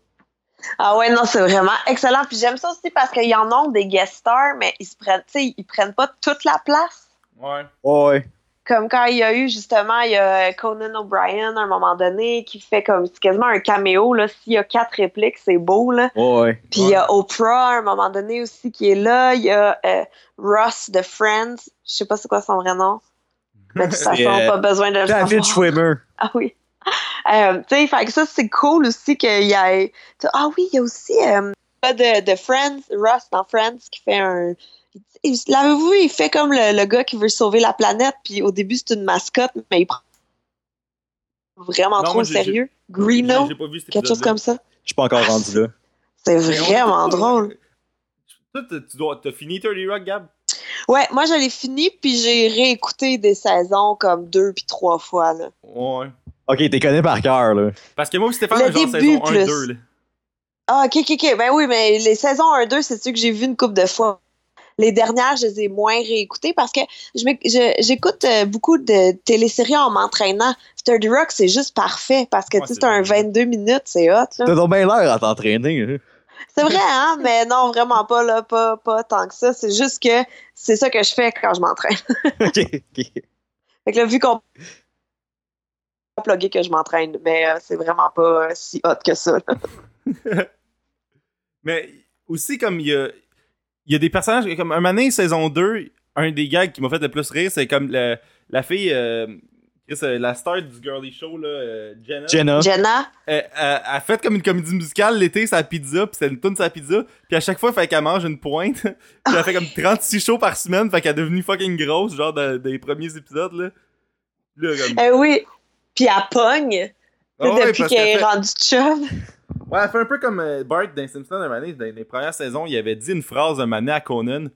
Ah ouais, non, c'est vraiment excellent. Puis j'aime ça aussi parce qu'ils en ont des guest stars, mais ils se prennent, tu sais, ils prennent pas toute la place. Ouais. Ouais. Comme quand il y a eu justement, il y a Conan O'Brien à un moment donné qui fait comme c'est quasiment un caméo là. S'il y a quatre répliques, c'est beau là. Ouais. Puis il y a Oprah à un moment donné aussi qui est là. Il y a euh, Ross de Friends. Je sais pas c'est quoi son vrai nom. Mais de toute façon, pas besoin de le David savoir. Schwimmer. Ah oui. Euh, tu sais, fait que ça, c'est cool aussi qu'il y ait. Ah oui, il y a aussi euh, de, de Friends, Ross dans Friends, qui fait un. Il- L'avez-vous vu, il fait comme le, le gars qui veut sauver la planète, puis au début, c'est une mascotte, mais il prend vraiment Non, trop moi, au sérieux. Greeno, quelque chose comme ça. Je suis pas encore rendu là. C'est vraiment drôle. Toi, t'as- tu dois, t'as fini 30 Rock, Gab? Ouais, moi, je l'ai fini, puis j'ai réécouté des saisons comme deux puis trois fois, là. Ouais. Ok, t'es connais par cœur, là. Parce que moi, Stéphane, Le genre début, saison 1, plus. 2, là. Ah, ok, ok, ok. Ben oui, mais les saisons 1-2, c'est ceux que j'ai vu une couple de fois. Les dernières, je les ai moins réécoutées parce que j'écoute euh, beaucoup de téléséries en m'entraînant. Sturdy Rock, c'est juste parfait parce que Ouais, tu sais, c'est un vrai. 22 minutes, c'est hot. T'as donc bien l'air à t'entraîner, là. C'est vrai, hein? Mais non, vraiment pas, là, pas, pas tant que ça. C'est juste que c'est ça que je fais quand je m'entraîne. ok, ok. Fait que là, vu qu'on pas plugué que je m'entraîne, mais euh, c'est vraiment pas euh, si hot que ça. Mais aussi, comme il y a, il y a des personnages, comme un donné, saison 2, un des gags qui m'a fait le plus rire, c'est comme le- la fille, euh, euh, la star du girly show, là, euh, Jenna. Jenna. Jenna, Elle, elle- elle a fait comme une comédie musicale l'été, sa pizza, puis c'était une tourne sa pizza, puis à chaque fois, il fait qu'elle mange une pointe, puis elle fait comme 36 shows par semaine, fait qu'elle est devenue fucking grosse, genre dans, dans les premiers épisodes, là. Là, comme... eh oui. Puis elle pogne. Ouais, depuis qu'elle est fait- rendue chum. Ouais, elle fait un peu comme euh, Bart dans Simpson un moment donné, dans les premières saisons, il avait dit une phrase moment donné à Conan,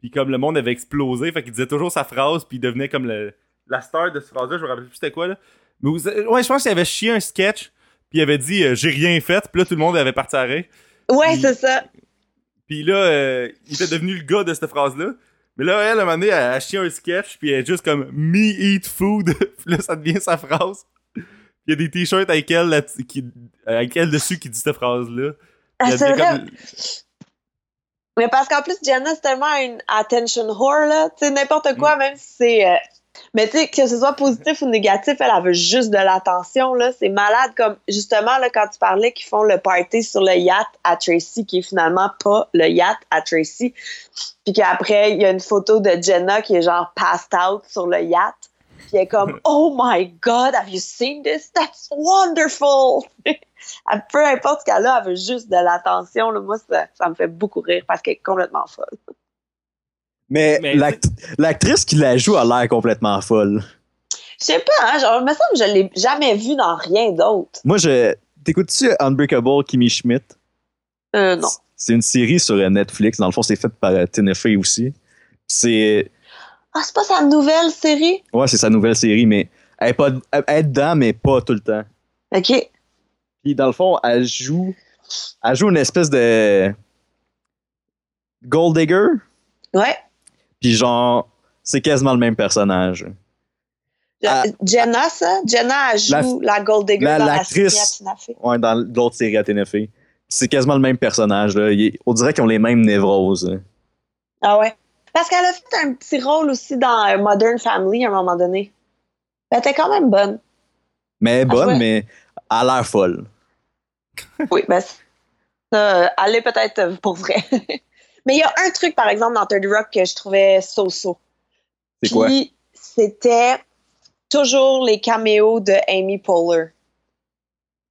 puis comme le monde avait explosé, fait qu'il disait toujours sa phrase, puis il devenait comme le, la star de cette phrase-là, je me rappelle plus c'était quoi, là. Mais vous- euh, ouais, je pense qu'il avait chié un sketch, puis il avait dit euh, j'ai rien fait, puis là tout le monde avait parti à rire. Ouais, c'est ça. Puis là, euh, il était devenu le gars de cette phrase-là. Mais là, elle, à un moment donné, elle a chié un sketch, puis elle est juste comme Me eat food. puis là, ça devient sa phrase. Il y a des t-shirts avec elle, là, qui, avec elle dessus qui dit cette phrase-là. Ah, c'est vrai. comme- Mais parce qu'en plus, Jenna, c'est tellement une attention whore, là. Tu sais, n'importe Mm. quoi, même si c'est. euh, Mais tu sais, que ce soit positif ou négatif, elle, elle veut juste de l'attention, là. C'est malade, comme justement, là, quand tu parlais qu'ils font le party sur le yacht à Tracy, qui est finalement pas le yacht à Tracy. Puis qu'après, il y a une photo de Jenna qui est genre passed out sur le yacht. Puis elle est comme, oh my god, have you seen this? That's wonderful! Elle- peu importe ce qu'elle a, elle veut juste de l'attention. là. Moi, ça, ça me fait beaucoup rire parce qu'elle est complètement folle. Mais, Mais l'act- l'actrice qui la joue a l'air complètement folle. Je sais pas, hein, genre, il me semble que je l'ai jamais vue dans rien d'autre. Moi, je. T'écoutes-tu Unbreakable Kimmy Schmidt? Euh, non. C'est une série sur Netflix. Dans le fond, c'est fait par Tina Fey aussi. C'est. Ah, c'est pas sa nouvelle série? Ouais, c'est sa nouvelle série, mais elle est, pas, elle est dedans, mais pas tout le temps. OK. Puis dans le fond, elle joue. Elle joue une espèce de. Gold Digger, Ouais. puis genre, c'est quasiment le même personnage. Ah. Jenna, ça? Jenna, elle joue la, Gold Digger la- dans la série à. Ouais, dans l'autre série à TNF. C'est quasiment le même personnage. Là. Il on dirait qu'ils ont les mêmes névroses. Ah ouais. Parce qu'elle a fait un petit rôle aussi dans euh, Modern Family à un moment donné. Elle était quand même bonne. Mais bonne, mais a l'air folle. Oui, ben, ça, elle est peut-être euh, pour vrai. Mais il y a un truc, par exemple, dans 30 Rock que je trouvais so-so. C'est quoi? C'était toujours les caméos de Amy Poehler.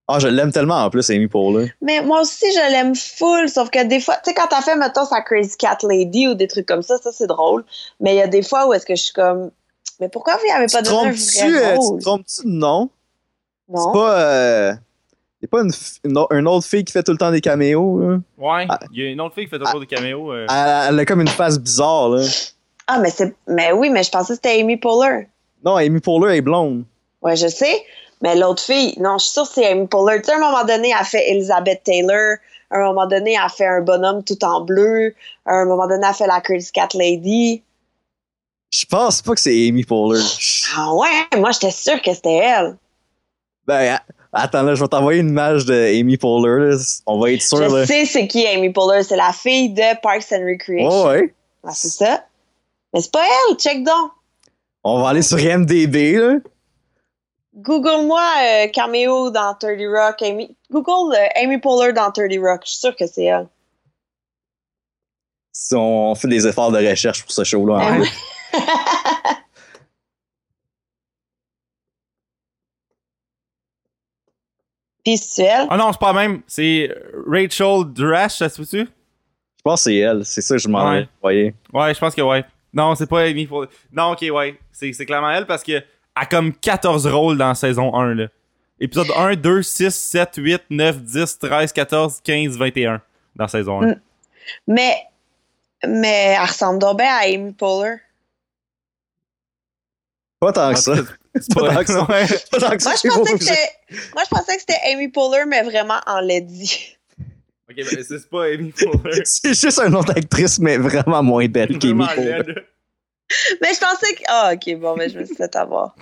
Ah, je l'aime tellement en plus, Amy Poehler. Mais moi aussi, je l'aime full, sauf que des fois, tu sais, quand t'as fait, mettons, sa Crazy Cat Lady ou des trucs comme ça, ça, c'est drôle. Mais il y a des fois où est-ce que je suis comme, mais pourquoi vous n'y avez pas donné un trompes-tu? vrai euh, tu te trompes-tu? Non. Non? C'est pas. Euh... Y a pas une, une, une autre fille qui fait tout le temps des caméos. Là? Ouais, Ah. il y a une autre fille qui fait toujours des caméos. euh. Elle, elle a comme une face bizarre. Là. Ah, mais c'est, mais oui, mais je pensais que c'était Amy Poehler. Non, Amy Poehler est blonde. Ouais, je sais. Mais l'autre fille, non, je suis sûre que c'est Amy Poehler. Tu sais, à un moment donné, elle fait Elizabeth Taylor. À un moment donné, elle fait un bonhomme tout en bleu. À un moment donné, elle fait la Crazy Cat Lady. Je pense pas que c'est Amy Poehler. Ah ouais, moi, j'étais sûre que c'était elle. Ben, attends, là, je vais t'envoyer une image de Amy Poehler. là. On va être sûr. Je Là. sais c'est qui Amy Poehler. C'est la fille de Parks and Recreation. Ouais, ouais. Ah, c'est ça. Mais c'est pas elle, check donc. On va aller sur MDB. Là. Google-moi euh, caméo dans 30 Rock. Amy... Google euh, Amy Poehler dans 30 Rock. Je suis sûre que c'est elle. Si on fait des efforts de recherche pour ce show-là. Ah hein. oui. Puis c'est elle. Ah non, c'est pas la même. C'est Rachel Drash, ça se peut-tu? Je pense que c'est elle. C'est ça que je m'en Ouais. vais. voyez. Ouais, je pense que ouais. Non, c'est pas Amy Poehler. Non, ok, ouais. C'est clairement elle parce que a comme 14 rôles dans saison 1, là. Épisode 1, 2, 6, 7, 8, 9, 10, 13, 14, 15, 21 dans saison 1. Mm. Mais, mais elle ressemble donc bien à Amy Poehler. Pas tant que ça. C'est Pas pas tant que ça. ouais. Pas tant que ça. Moi, je pensais que c'était, moi, je pensais que c'était Amy Poehler, mais vraiment en lady. Ok, mais c'est c'est pas Amy Poehler. C'est juste une autre actrice, mais vraiment moins belle qu'Amy Poehler. Mais je pensais que. Ah, ok, bon, mais je me suis fait avoir.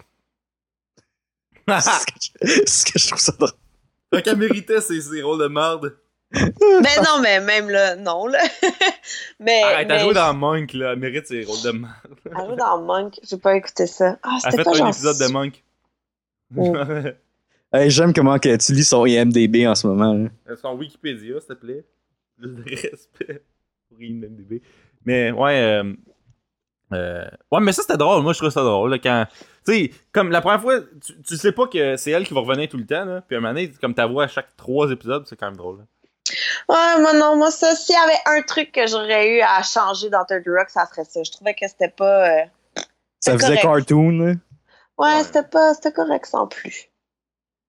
C'est ce que je- c'est ce que je trouve ça drôle. Fait qu'elle méritait ses, ses rôles de merde. Mais non, mais même là, non, là. mais. Arrête, elle mais- joué dans Monk, là. Elle mérite ses rôles de merde. Elle joue dans Monk. J'ai pas écouté ça. Ah, Elle c'était fait pas un genre. épisode de Monk. Mm. Hey, J'aime comment que tu lis son IMDB en ce moment. là. Son Wikipédia, s'il te plaît. Plus de respect pour IMDb. Mais ouais, euh, euh, ouais, mais ça c'était drôle. Moi, je trouve ça drôle. là, quand, tu sais, comme la première fois, tu, tu sais pas que c'est elle qui va revenir tout le temps. Là, puis à un moment donné, comme ta voix à chaque trois épisodes, c'est quand même drôle. là. Ouais, moi non, moi ça, s'il y avait un truc que j'aurais eu à changer dans Third Rock, ça serait ça. Je trouvais que c'était pas. euh, Ça faisait correct. cartoon. là. Ouais, Ouais. c'était pas. C'était correct sans plus.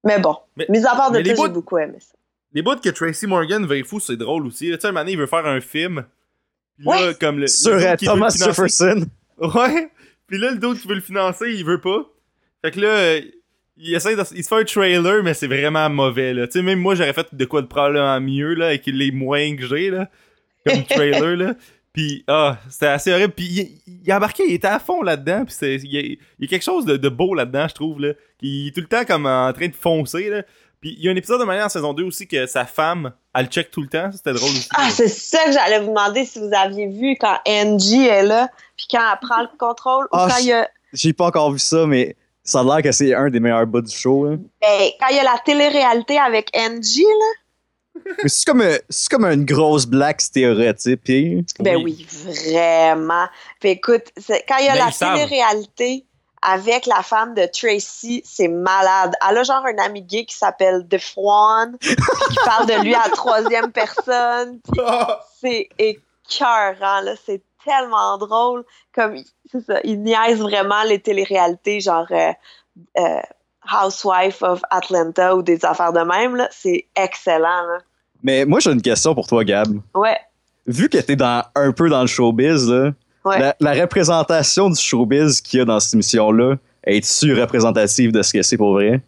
Mais bon. Mais- mis à part de ça, j'ai bouts- beaucoup aimé ça. Les bouts que Tracy Morgan veut fou, c'est drôle aussi. Tu sais, un moment donné, il veut faire un film. Là, Ouais. comme le. Sur le euh, qui Thomas Jefferson. Ouais. Puis là, le d'autre qui veut le financer, il veut pas. Fait que là, euh, il essaie de, il se fait un trailer, mais c'est vraiment mauvais, là. Tu sais, même moi, j'aurais fait de quoi de probablement mieux, là, avec les moyens que j'ai, là. Comme trailer, là. Puis, ah, c'était assez horrible. Puis, il, il a embarqué, il était à fond là-dedans. Puis, il y, a, il y a quelque chose de, de beau là-dedans, je trouve, là. Il est tout le temps comme en train de foncer, là. Puis, il y a un épisode de manière en saison 2 aussi que sa femme, elle check tout le temps. C'était drôle aussi. Ah, c'est ça que j'allais vous demander si vous aviez vu quand Angie est là, puis quand elle prend le contrôle, ou Ah, quand il y a. J'ai pas encore vu ça, mais ça a l'air que c'est un des meilleurs bouts du show. là. Ben, quand il y a la télé-réalité avec Angie, là. Mais c'est comme, un- c'est comme une grosse blague stéréotype. hein. Ben Oui. oui, vraiment. Puis écoute, c'est- quand il y a Mais la télé-réalité avec la femme de Tracy, c'est malade. Elle a genre un ami gay qui s'appelle DeFwan, puis qui parle de lui à la troisième personne. puis c'est écœurant, là. C'est tellement drôle. Comme, c'est ça, il niaise vraiment les téléréalités, genre euh, euh, Housewife of Atlanta ou des affaires de même, là. C'est excellent, là. Mais moi, j'ai une question pour toi, Gab. Ouais, Vu que t'es dans, un peu dans le showbiz, là, ouais. la, la représentation du showbiz qu'il y a dans cette émission-là, est-tu représentative de ce que c'est pour vrai?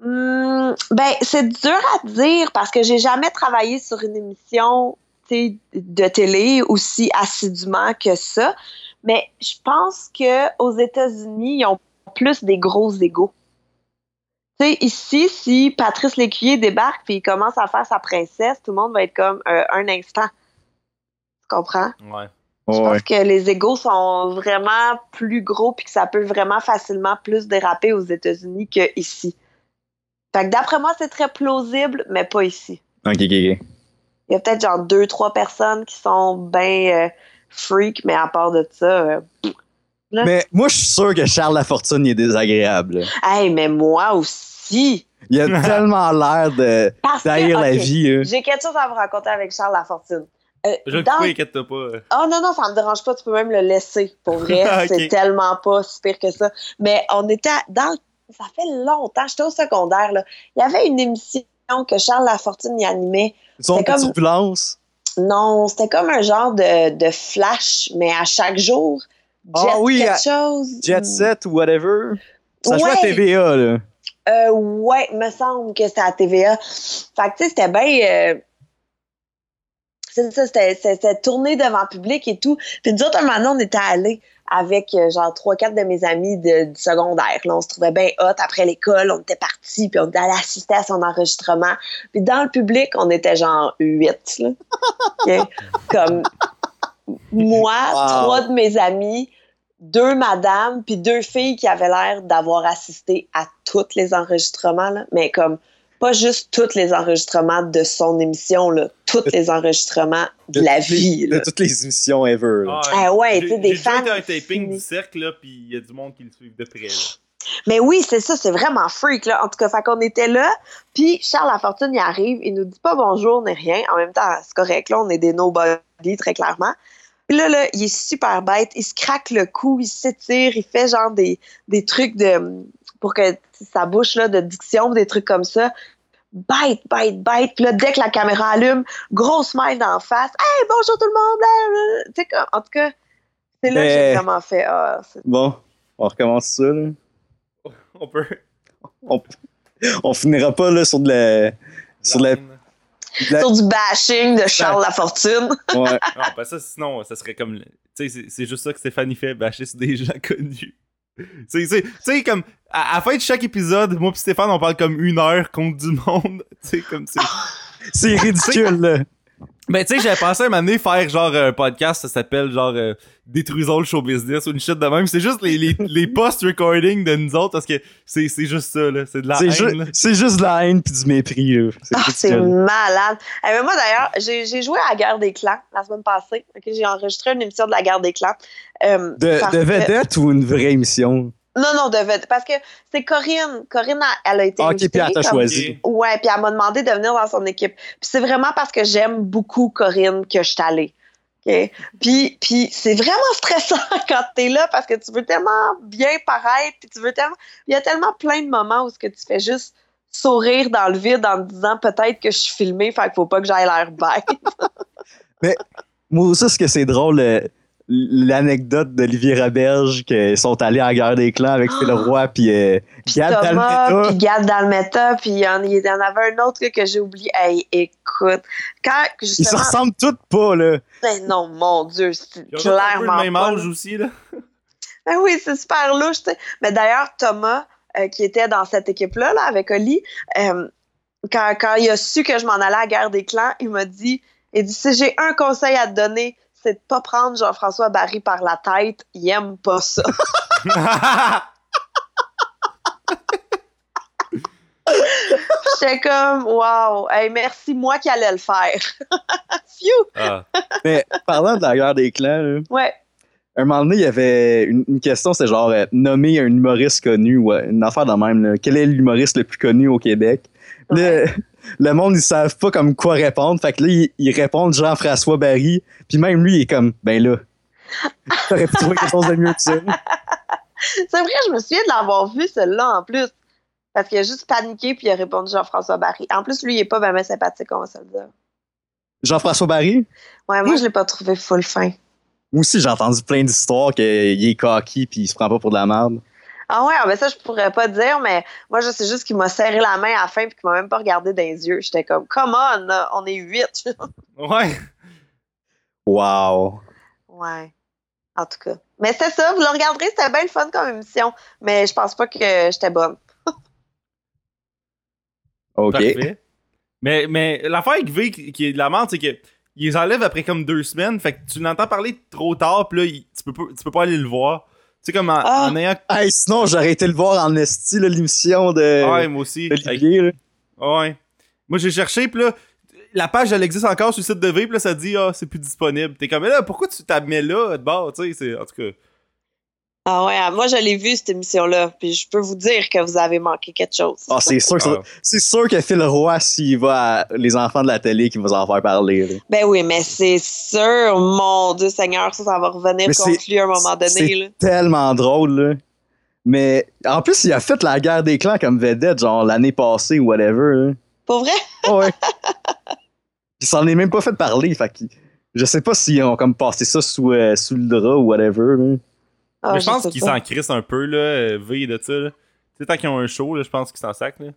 Hmm, ben, c'est dur à dire parce que j'ai jamais travaillé sur une émission, de télé aussi assidûment que ça. Mais je pense que aux États-Unis, ils ont plus des gros égaux. Tu sais, ici, si Patrice Lécuyer débarque puis il commence à faire sa princesse, tout le monde va être comme euh, un instant. Tu comprends? Ouais. Je Ouais. pense que les égaux sont vraiment plus gros puis que ça peut vraiment facilement plus déraper aux États-Unis qu'ici. Fait que d'après moi, c'est très plausible, mais pas ici. Ok, ok, ok. Il y a peut-être genre deux, trois personnes qui sont bien freak, mais à part de ça. euh, Là. Mais moi, je suis sûr que Charles Lafortune il est désagréable. Hey, mais moi aussi! Il a tellement l'air de que, la vie. là. J'ai quelque chose à vous raconter avec Charles Lafortune. Euh, Je le dans- coupe, inquiète-toi pas. Oh non, non, ça me dérange pas, tu peux même le laisser. Pour vrai, c'est tellement pas si pire que ça. Mais on était dans. Ça fait longtemps, j'étais au secondaire, là. Il y avait une émission que Charles Lafortune y animait. De comme-. Non, c'était comme un genre de, de flash, mais à chaque jour. Ah Jet oui, quelque à- chose. Jet set ou whatever. Ça joue à Ouais. TVA, là. Euh, ouais, me semble que c'était à TVA. Fait que, tu sais, c'était bien. euh, C'est ça, c'était tourné devant le public et tout. Puis nous autres, un moment, donné, on était allés avec euh, genre trois, quatre de mes amis de, du secondaire. Là, on se trouvait bien hot après l'école. On était partis, puis on était allés assister à son enregistrement. Puis dans le public, on était genre huit. Là. Comme moi, Wow. trois de mes amis, deux madames, puis deux filles qui avaient l'air d'avoir assisté à tous les enregistrements, là, mais comme pas juste tous les enregistrements de son émission, là, tous les enregistrements de, la les- vie. là. De toutes les émissions ever. là. Ah ouais, tu sais, des fans un taping du cercle, là, puis il y a du monde qui le suivent de près. là. Mais oui, c'est ça, c'est vraiment freak, là. En tout cas, fait qu'on était là, puis Charles Lafortune, il arrive, il nous dit pas bonjour ni rien. En même temps, c'est correct, là, on est des nobody, très clairement. Puis là, là, il est super bête, il se craque le cou, il s'étire, il fait genre des, des trucs de pour que sa bouche là, de diction, des trucs comme ça. Bête, bête, bête. Puis là, dès que la caméra allume, gros smile d'en face. Hey, bonjour tout le monde! Tu sais, en tout cas, c'est là que j'ai vraiment fait. Ah, Bon, on recommence ça, là. On peut. On, on finira pas, là, sur de la... Sur la... Line. de la- Sur du bashing de Charles Lafortune. ouais. Non, ben ça, sinon, ça serait comme. Tu sais, c'est- c'est juste ça que Stéphanie fait, bâcher sur des gens connus. Tu sais, tu sais- comme, à, à la fin de chaque épisode, moi pis Stéphane, on parle comme une heure contre du monde. Tu sais, comme c'est. C'est ridicule, là. Ben, tu sais, j'avais pensé à un moment donné faire genre un podcast, ça s'appelle genre euh, Détruisons le show business ou une shit de même. C'est juste les, les, les post-recording de nous autres parce que c'est c'est juste ça, là. C'est de la C'est haine, ju- c'est juste de la haine puis du mépris, là. C'est Ah, c'est malade. Eh ben, moi, d'ailleurs, j'ai j'ai joué à la guerre des clans la semaine passée. Ok, j'ai enregistré une émission de la guerre des clans. Euh, De, que- vedette ou une vraie émission? Non, non, de vedette. Parce que c'est Corinne. Corinne, elle- elle a été Ah, ok, puis elle t'a comme- choisi. Ouais, puis elle m'a demandé de venir dans son équipe. Puis c'est vraiment parce que j'aime beaucoup Corinne que je suis allée. OK? Puis, puis c'est vraiment stressant quand t'es là parce que tu veux tellement bien paraître, puis tu veux tellement... Il y a tellement plein de moments où ce que tu fais juste sourire dans le vide en te disant peut-être que je suis filmée, fait qu'il faut pas que j'aille l'air bête. Moi aussi, ce que c'est drôle, euh, l'anecdote d'Olivier Roberge qu'ils sont allés à la guerre des clans avec Phil Roy puis euh, Puis Gad Thomas, Dalmeta. puis Gad Dalmeta, puis il y, en, il y en avait un autre que j'ai oublié. Hey, écoute, quand Ils se justement... ressemblent tous pas, là. Ben non, mon Dieu, c'est Ils ont tous un peu clairement le même âge aussi, là. Ben oui, c'est super louche, tu sais. Mais d'ailleurs, Thomas, euh, qui était dans cette équipe-là, là, avec Oli, euh, quand, quand il a su que je m'en allais à la guerre des clans, il m'a dit, il dit, si j'ai un conseil à te donner, c'est de pas prendre Jean-François Barry par la tête. Il aime pas ça. J'étais comme, wow, hey, merci, moi qui allais le faire. Phew! Ah. Mais parlant de la guerre des clans, là, Ouais. un moment donné, il y avait une, une question, c'était genre euh, nommer un humoriste connu ou euh, une affaire de même. là. Quel est l'humoriste le plus connu au Québec? Le, le monde, ils savent pas comme quoi répondre. Fait que là, ils, ils répondent Jean-François Barry. Puis même lui, il est comme, ben là, t'aurais pu trouver quelque chose de mieux que ça. C'est vrai, je me souviens de l'avoir vu, celle-là, en plus. Parce qu'il a juste paniqué puis il a répondu Jean-François Barry. En plus, lui, il est pas vraiment sympathique, on va se le dire. Jean-François Barry? Ouais, moi, je l'ai pas trouvé full fin. Moi aussi, j'ai entendu plein d'histoires qu'il est cocky puis il se prend pas pour de la merde. Ah ouais, ah ben ça, je pourrais pas dire, mais moi, je sais juste qu'il m'a serré la main à la fin puis qu'il m'a même pas regardé dans les yeux. J'étais comme, come on, on est huit. Ouais. Wow. Ouais. En tout cas. Mais c'est ça, vous le regarderez, c'était bien le fun comme émission. Mais je pense pas que j'étais bonne. OK. Parfait. Mais, mais l'affaire avec V qui, qui est de la merde, c'est que ils les enlèvent après comme deux semaines. Fait que tu l'entends parler trop tard, pis là, il- tu, peux pas, tu peux pas aller le voir. Tu sais, comme en, Ah. en ayant. Hey, sinon, j'aurais été le voir en esti, l'émission de ouais, moi aussi. d'Olivier. là. Ouais. Moi, j'ai cherché, pis là, la page, elle existe encore sur le site de V, là, ça dit, ah, c'est plus disponible. T'es comme, mais là, pourquoi tu t'amènes là, de bord, tu sais, c'est, en tout cas. Ah ouais, ah, moi je l'ai vu cette émission-là, puis je peux vous dire que vous avez manqué quelque chose. Ah, c'est sûr que ça- Ah. c'est sûr que Phil Roy, s'il va à les enfants de la télé, qu'il va en faire parler. là. Ben oui, mais c'est sûr, mon Dieu Seigneur, ça, ça va revenir Mais contre lui à un moment donné. c'est- Là. Tellement drôle, là. Mais en plus, il a fait la guerre des clans comme vedette, genre l'année passée ou whatever. là. Pour vrai? Ah ouais. Il s'en est même pas fait parler. Fait que je sais pas s'ils ont comme passé ça sous, euh, sous le drap ou whatever. là. Ah, mais je pense qu'ils s'en crissent un peu, là, euh, V de ça. Tu sais, tant qu'ils ont un show, là, je pense qu'ils s'en sacent, là.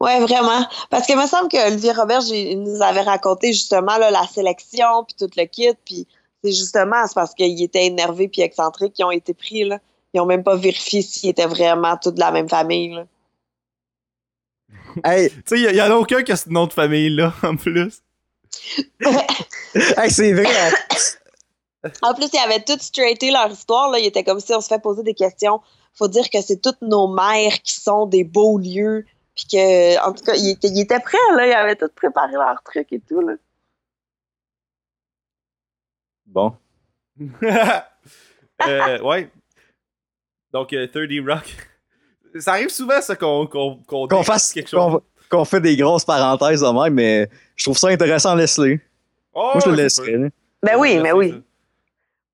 Ouais, vraiment. Parce qu'il me semble que Olivier Robert il nous avait raconté justement là, la sélection, puis tout le kit, puis c'est justement c'est parce qu'il était énervé puis excentrique qu'ils ont été pris. Là. Ils ont même pas vérifié s'ils étaient vraiment tous de la même famille. Là. Hey, Tu sais, il y, en a aucun qui a ce nom de famille-là, en plus. hey, c'est vrai. En plus, ils avaient tous straighté leur histoire. Là. Ils étaient comme si on se fait poser des questions. Faut dire que c'est toutes nos mères qui sont des beaux lieux. Puis que, en tout cas, ils étaient, ils étaient prêts, là. Ils avaient tout préparé leur truc et tout, là. Bon. euh, ouais. Donc, euh, 30 Rock. Ça arrive souvent, ça, qu'on qu'on qu'on Qu'on dépasse fasse. quelque chose. Qu'on fait des grosses parenthèses de même, mais je trouve ça intéressant, laisse-le. Oh, Moi, je le là. Ben oui, mais oui.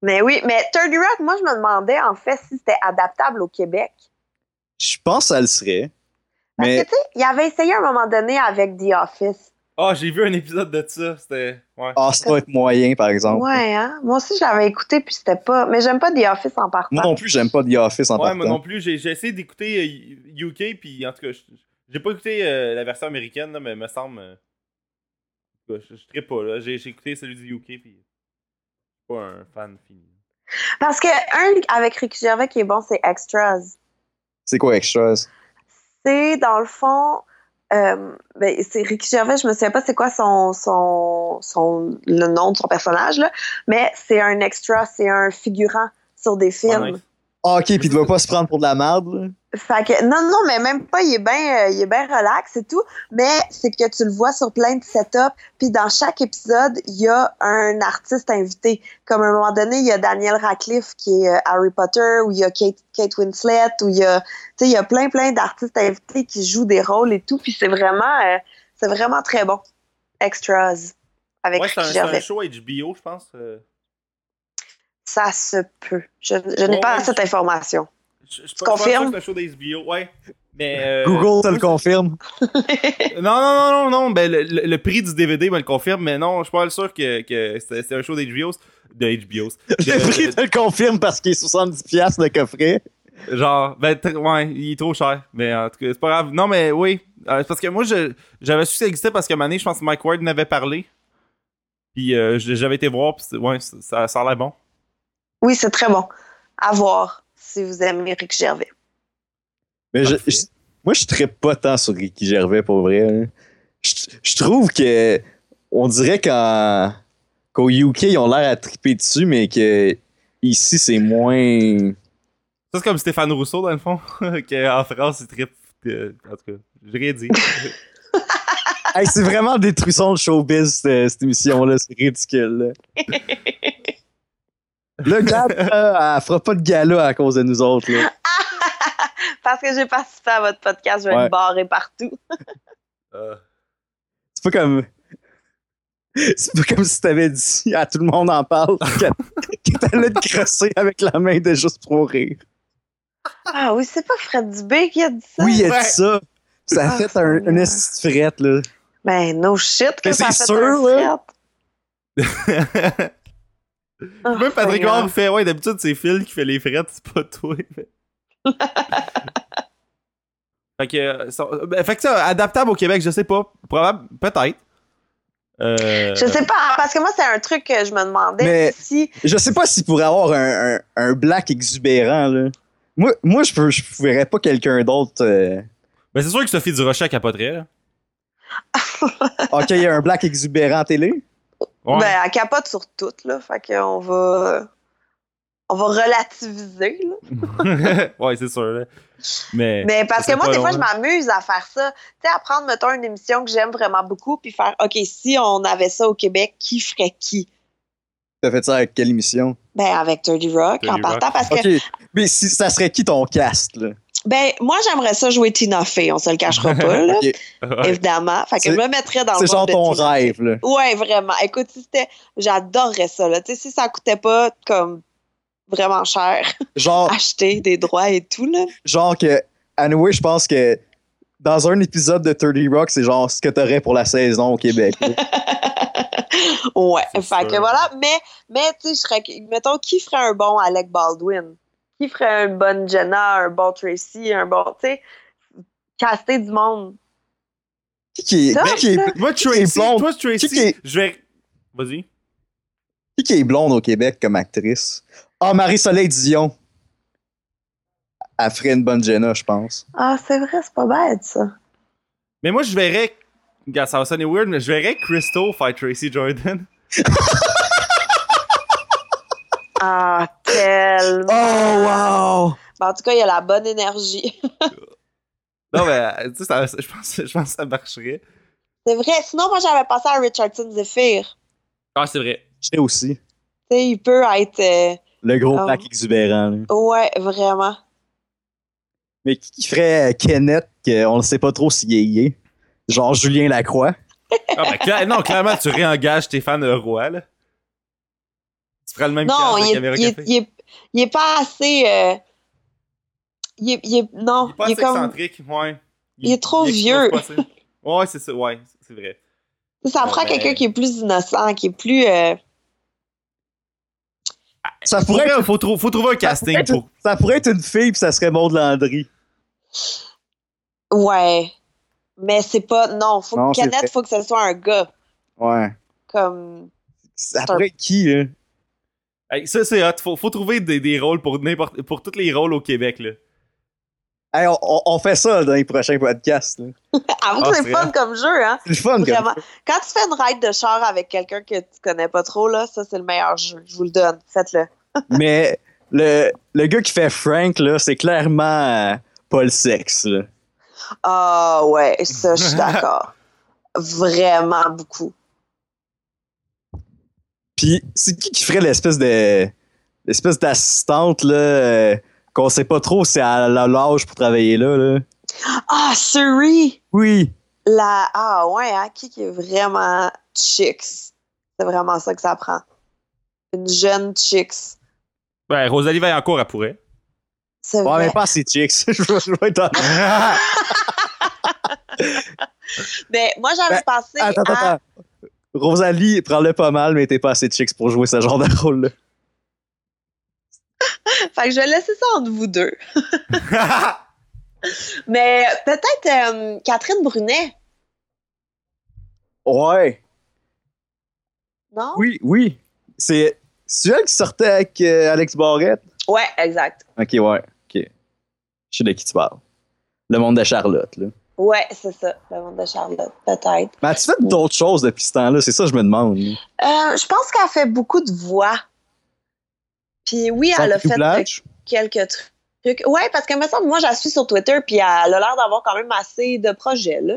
Mais oui, mais 30 Rock, moi, je me demandais, en fait, si c'était adaptable au Québec. Je pense que ça le serait. Parce Mais que, tu sais, il avait essayé à un moment donné avec The Office. Ah, j'ai vu un épisode de ça. C'était. Ouais. ah, ça va être moyen, par exemple. Ouais, hein? Moi aussi, je l'avais écouté, puis c'était pas... Mais j'aime pas The Office en partant. Moi non plus, j'aime pas The Office en Ouais, moi partant. non plus. J'ai essayé d'écouter euh, UK, puis en tout cas, je- j'ai pas écouté euh, la version américaine, là, mais me semble. euh, en tout cas, je, je pas, là. J'ai j'ai écouté celui du UK, puis. Pas un fan fini. Parce que un avec Ricky Gervais qui est bon, c'est Extras. C'est quoi Extras? C'est, dans le fond... euh, ben, c'est Ricky Gervais, je me souviens pas c'est quoi son, son, son, le nom de son personnage, là, mais c'est un extra, c'est un figurant sur des films. Nice. Ok, puis il doit pas se prendre pour de la merde, là. Fait que, non, non, mais même pas, il est bien, euh, il est bien relax et tout, mais c'est que tu le vois sur plein de setups, puis dans chaque épisode, il y a un artiste invité. Comme à un moment donné, il y a Daniel Radcliffe qui est euh, Harry Potter, ou il y a Kate, Kate Winslet, ou il y a, tu sais, il y a plein, plein d'artistes invités qui jouent des rôles et tout, puis c'est vraiment, euh, c'est vraiment très bon. Extras. Avec Ouais, c'est un, un show HBO, je pense. Ça se peut. Je, je n'ai Ouais, pas cette information. Je, je, je, Tu confirmes? C'est un show d'HBO, ouais. Mais. euh, Google te le confirme. Non, non, non, non, non. Ben, le, le- le prix du DVD me le confirme, mais non, je suis pas sûr que, que c'était un show d'HBO. De HBO. Le prix te le confirme parce qu'il est 70$ le coffret. Genre, ben, ouais, il est trop cher. Mais en tout cas, c'est pas grave. Non, mais oui. Euh, parce que moi, je- j'avais su que ça existait parce que Mané, je pense que Mike Ward n'avait parlé. Puis euh, j'avais été voir, puis c'est- ouais, ça, ça, ça a l'air bon. Oui, c'est très bon. À voir si vous aimez Rick Gervais. Mais je, je- moi, je ne pas tant sur Ricky Gervais pour vrai. là. Je, je trouve que on dirait qu'en- qu'au UK, ils ont l'air à triper dessus, mais que ici, c'est moins. Ça, c'est comme Stéphane Rousseau, dans le fond, qu'en France, il tripe. euh, en tout cas, j'ai rien dit. Hey, c'est vraiment des truissons de showbiz, cette, cette émission-là. C'est ridicule. là. Le gars, là, elle fera pas de gala à cause de nous autres. Là. Parce que j'ai participé à votre podcast, je vais Ouais. me barrer partout. Euh, C'est pas comme. C'est pas comme si t'avais dit à tout le monde en parle que, t'allais te crosser avec la main de juste pour rire. Ah oui, c'est pas Fred Dubé qui a dit ça? Oui, il a Ouais. dit ça. Ça a Ah, fait un, de frette, là. Ben, no shit que Mais ça a c'est fait sûr, un là. Oh, Même Patrick. Huard fait, ouais, d'habitude, c'est Phil qui fait les frettes, c'est pas toi. mais- fait que, euh, ça, ben, fait que ça, adaptable au Québec, je sais pas. Probable, peut-être. Euh, Je sais pas, parce que moi, c'est un truc que je me demandais Mais- si. Je sais pas s'il pourrait avoir un, un, un black exubérant, là. Moi, moi je, peux, je verrais pas quelqu'un d'autre. euh, Ben, c'est sûr que Sophie Durocher capoterait. Là. Ok, il y a un black exubérant à télé? Ouais. Ben, elle capote sur tout, là. Fait qu'on va. On va relativiser, là. ouais, c'est sûr. Là. Mais, Mais parce que moi, des fois, je m'amuse à faire ça. Tu sais, à prendre, mettons, une émission que j'aime vraiment beaucoup, puis faire, OK, si on avait ça au Québec, qui ferait qui? T'as fait ça avec quelle émission? Ben, avec 30 Rock, 30 en partant, parce que, Ok, mais si, ça serait qui ton cast, là? Ben, moi, j'aimerais ça jouer Tina Fey, on se le cachera pas, là, Ouais. évidemment. Fait que je me mettrais dans le C'est genre de ton Tina Fey. rêve, là. Ouais, vraiment. Écoute, si c'était, j'adorerais ça, là. Tu sais, si ça coûtait pas, comme, vraiment cher, Genre, acheter des droits et tout, là. genre que, anyway, je pense que dans un épisode de 30 Rock, c'est genre ce que t'aurais pour la saison au Québec. là. Ouais, fait sûr. que voilà, mais, mais tu sais, je serais, mettons, qui ferait un bon Alec Baldwin? Qui ferait une bonne Jenna, un bon Tracy, un bon, tu sais, caster du monde? qui, qui est, qui, est, ça. Moi, Qui est Tracy, blonde? toi, Tracy, Qui est- je vais. Vas-y. qui qui est blonde au Québec comme actrice? Ah, Marie-Soleil Dion. Elle ferait une bonne Jenna, je pense. Ah, c'est vrai, c'est pas bête, ça. Mais moi, je verrais. Ça va sonner weird, mais je verrais Crystal fight Tracy Jordan. Ah, tellement. Oh, wow! Ben, en tout cas, il y a la bonne énergie. Non, mais euh, tu sais, ça- je pense, je pense que ça marcherait. c'est vrai. Sinon, moi, j'avais pensé à Richardson Zephyr. Ah, c'est vrai. Je sais aussi. Tu sais, il peut être. euh, Le gros black exubérant. là. ouais, vraiment. Mais qui, ferait euh, Kenneth, qu'on ne sait pas trop s'il est gay? Genre Julien Lacroix? Ah, ben, cla- non, clairement, tu réengages Stéphane Roy, là. Tu le même Non, il est, caméra il, est, café? il, est, il est pas assez. euh, il, est, il est- non, Il est pas il est assez comme. excentrique, ouais. il est trop vieux. Ouais, c'est ça, ouais, c'est vrai. Ça Ouais, prend ben- quelqu'un qui est plus innocent, qui est plus. euh, Ça Faut, pourrait, être, faut, trou- faut trouver un casting être- pour. ça pourrait être une fille, puis ça serait Maud Landry. Ouais. Mais c'est pas. Non, faut Non, que vrai. faut que ce soit un gars. Ouais. Comme. Ça pourrait être qui, là? Hey, ça, c'est hot. Faut, faut trouver des, des rôles pour n'importe pour tous les rôles au Québec, là. Hey, on, fait ça dans les prochains podcasts. là. Avoue Ah, que c'est c'est fun comme jeu, hein? C'est le fun, comme Vraiment. Quand tu fais une ride de char avec quelqu'un que tu connais pas trop, là, ça, c'est le meilleur jeu. Je vous le donne. Faites-le. Mais le, le gars qui fait Frank, là, c'est clairement euh, pas le sexe. Ah, ouais, ça, je suis d'accord. Vraiment beaucoup. Puis c'est qui qui ferait l'espèce de l'espèce d'assistante là euh, qu'on sait pas trop si elle a l'âge pour travailler là, là? Ah, Suri! Oui. La... Ah, ouais, hein? Qui qui est vraiment chicks? C'est vraiment ça que ça prend. Une jeune chicks. Ben, Rosalie Vaillancourt, elle pourrait. C'est Ouais, vrai. mais pas assez chicks. je vais être. Mais moi, j'avais Ben, attends, à... attends. Rosalie, prends-le pas mal, mais t'es pas assez chicks pour jouer ce genre de rôle-là. Fait que je vais laisser ça entre vous deux. Mais peut-être euh, Catherine Brunet, Ouais. non? Oui, oui. C'est c'est elle qui sortait avec euh, Alex Barrette? Ouais, exact. Ok, ouais. Ok. Je sais de qui tu parles. Le monde de Charlotte, là. Ouais, c'est ça. Le monde de Charlotte, peut-être. Mais as-tu fait d'autres choses depuis ce temps-là? C'est ça que je me demande. Euh, je pense qu'elle fait beaucoup de voix. Puis oui, Sans elle a fait euh, doublage? quelques trucs. Ouais, parce que me semble, moi, je la suis sur Twitter, puis elle a l'air d'avoir quand même assez de projets, là.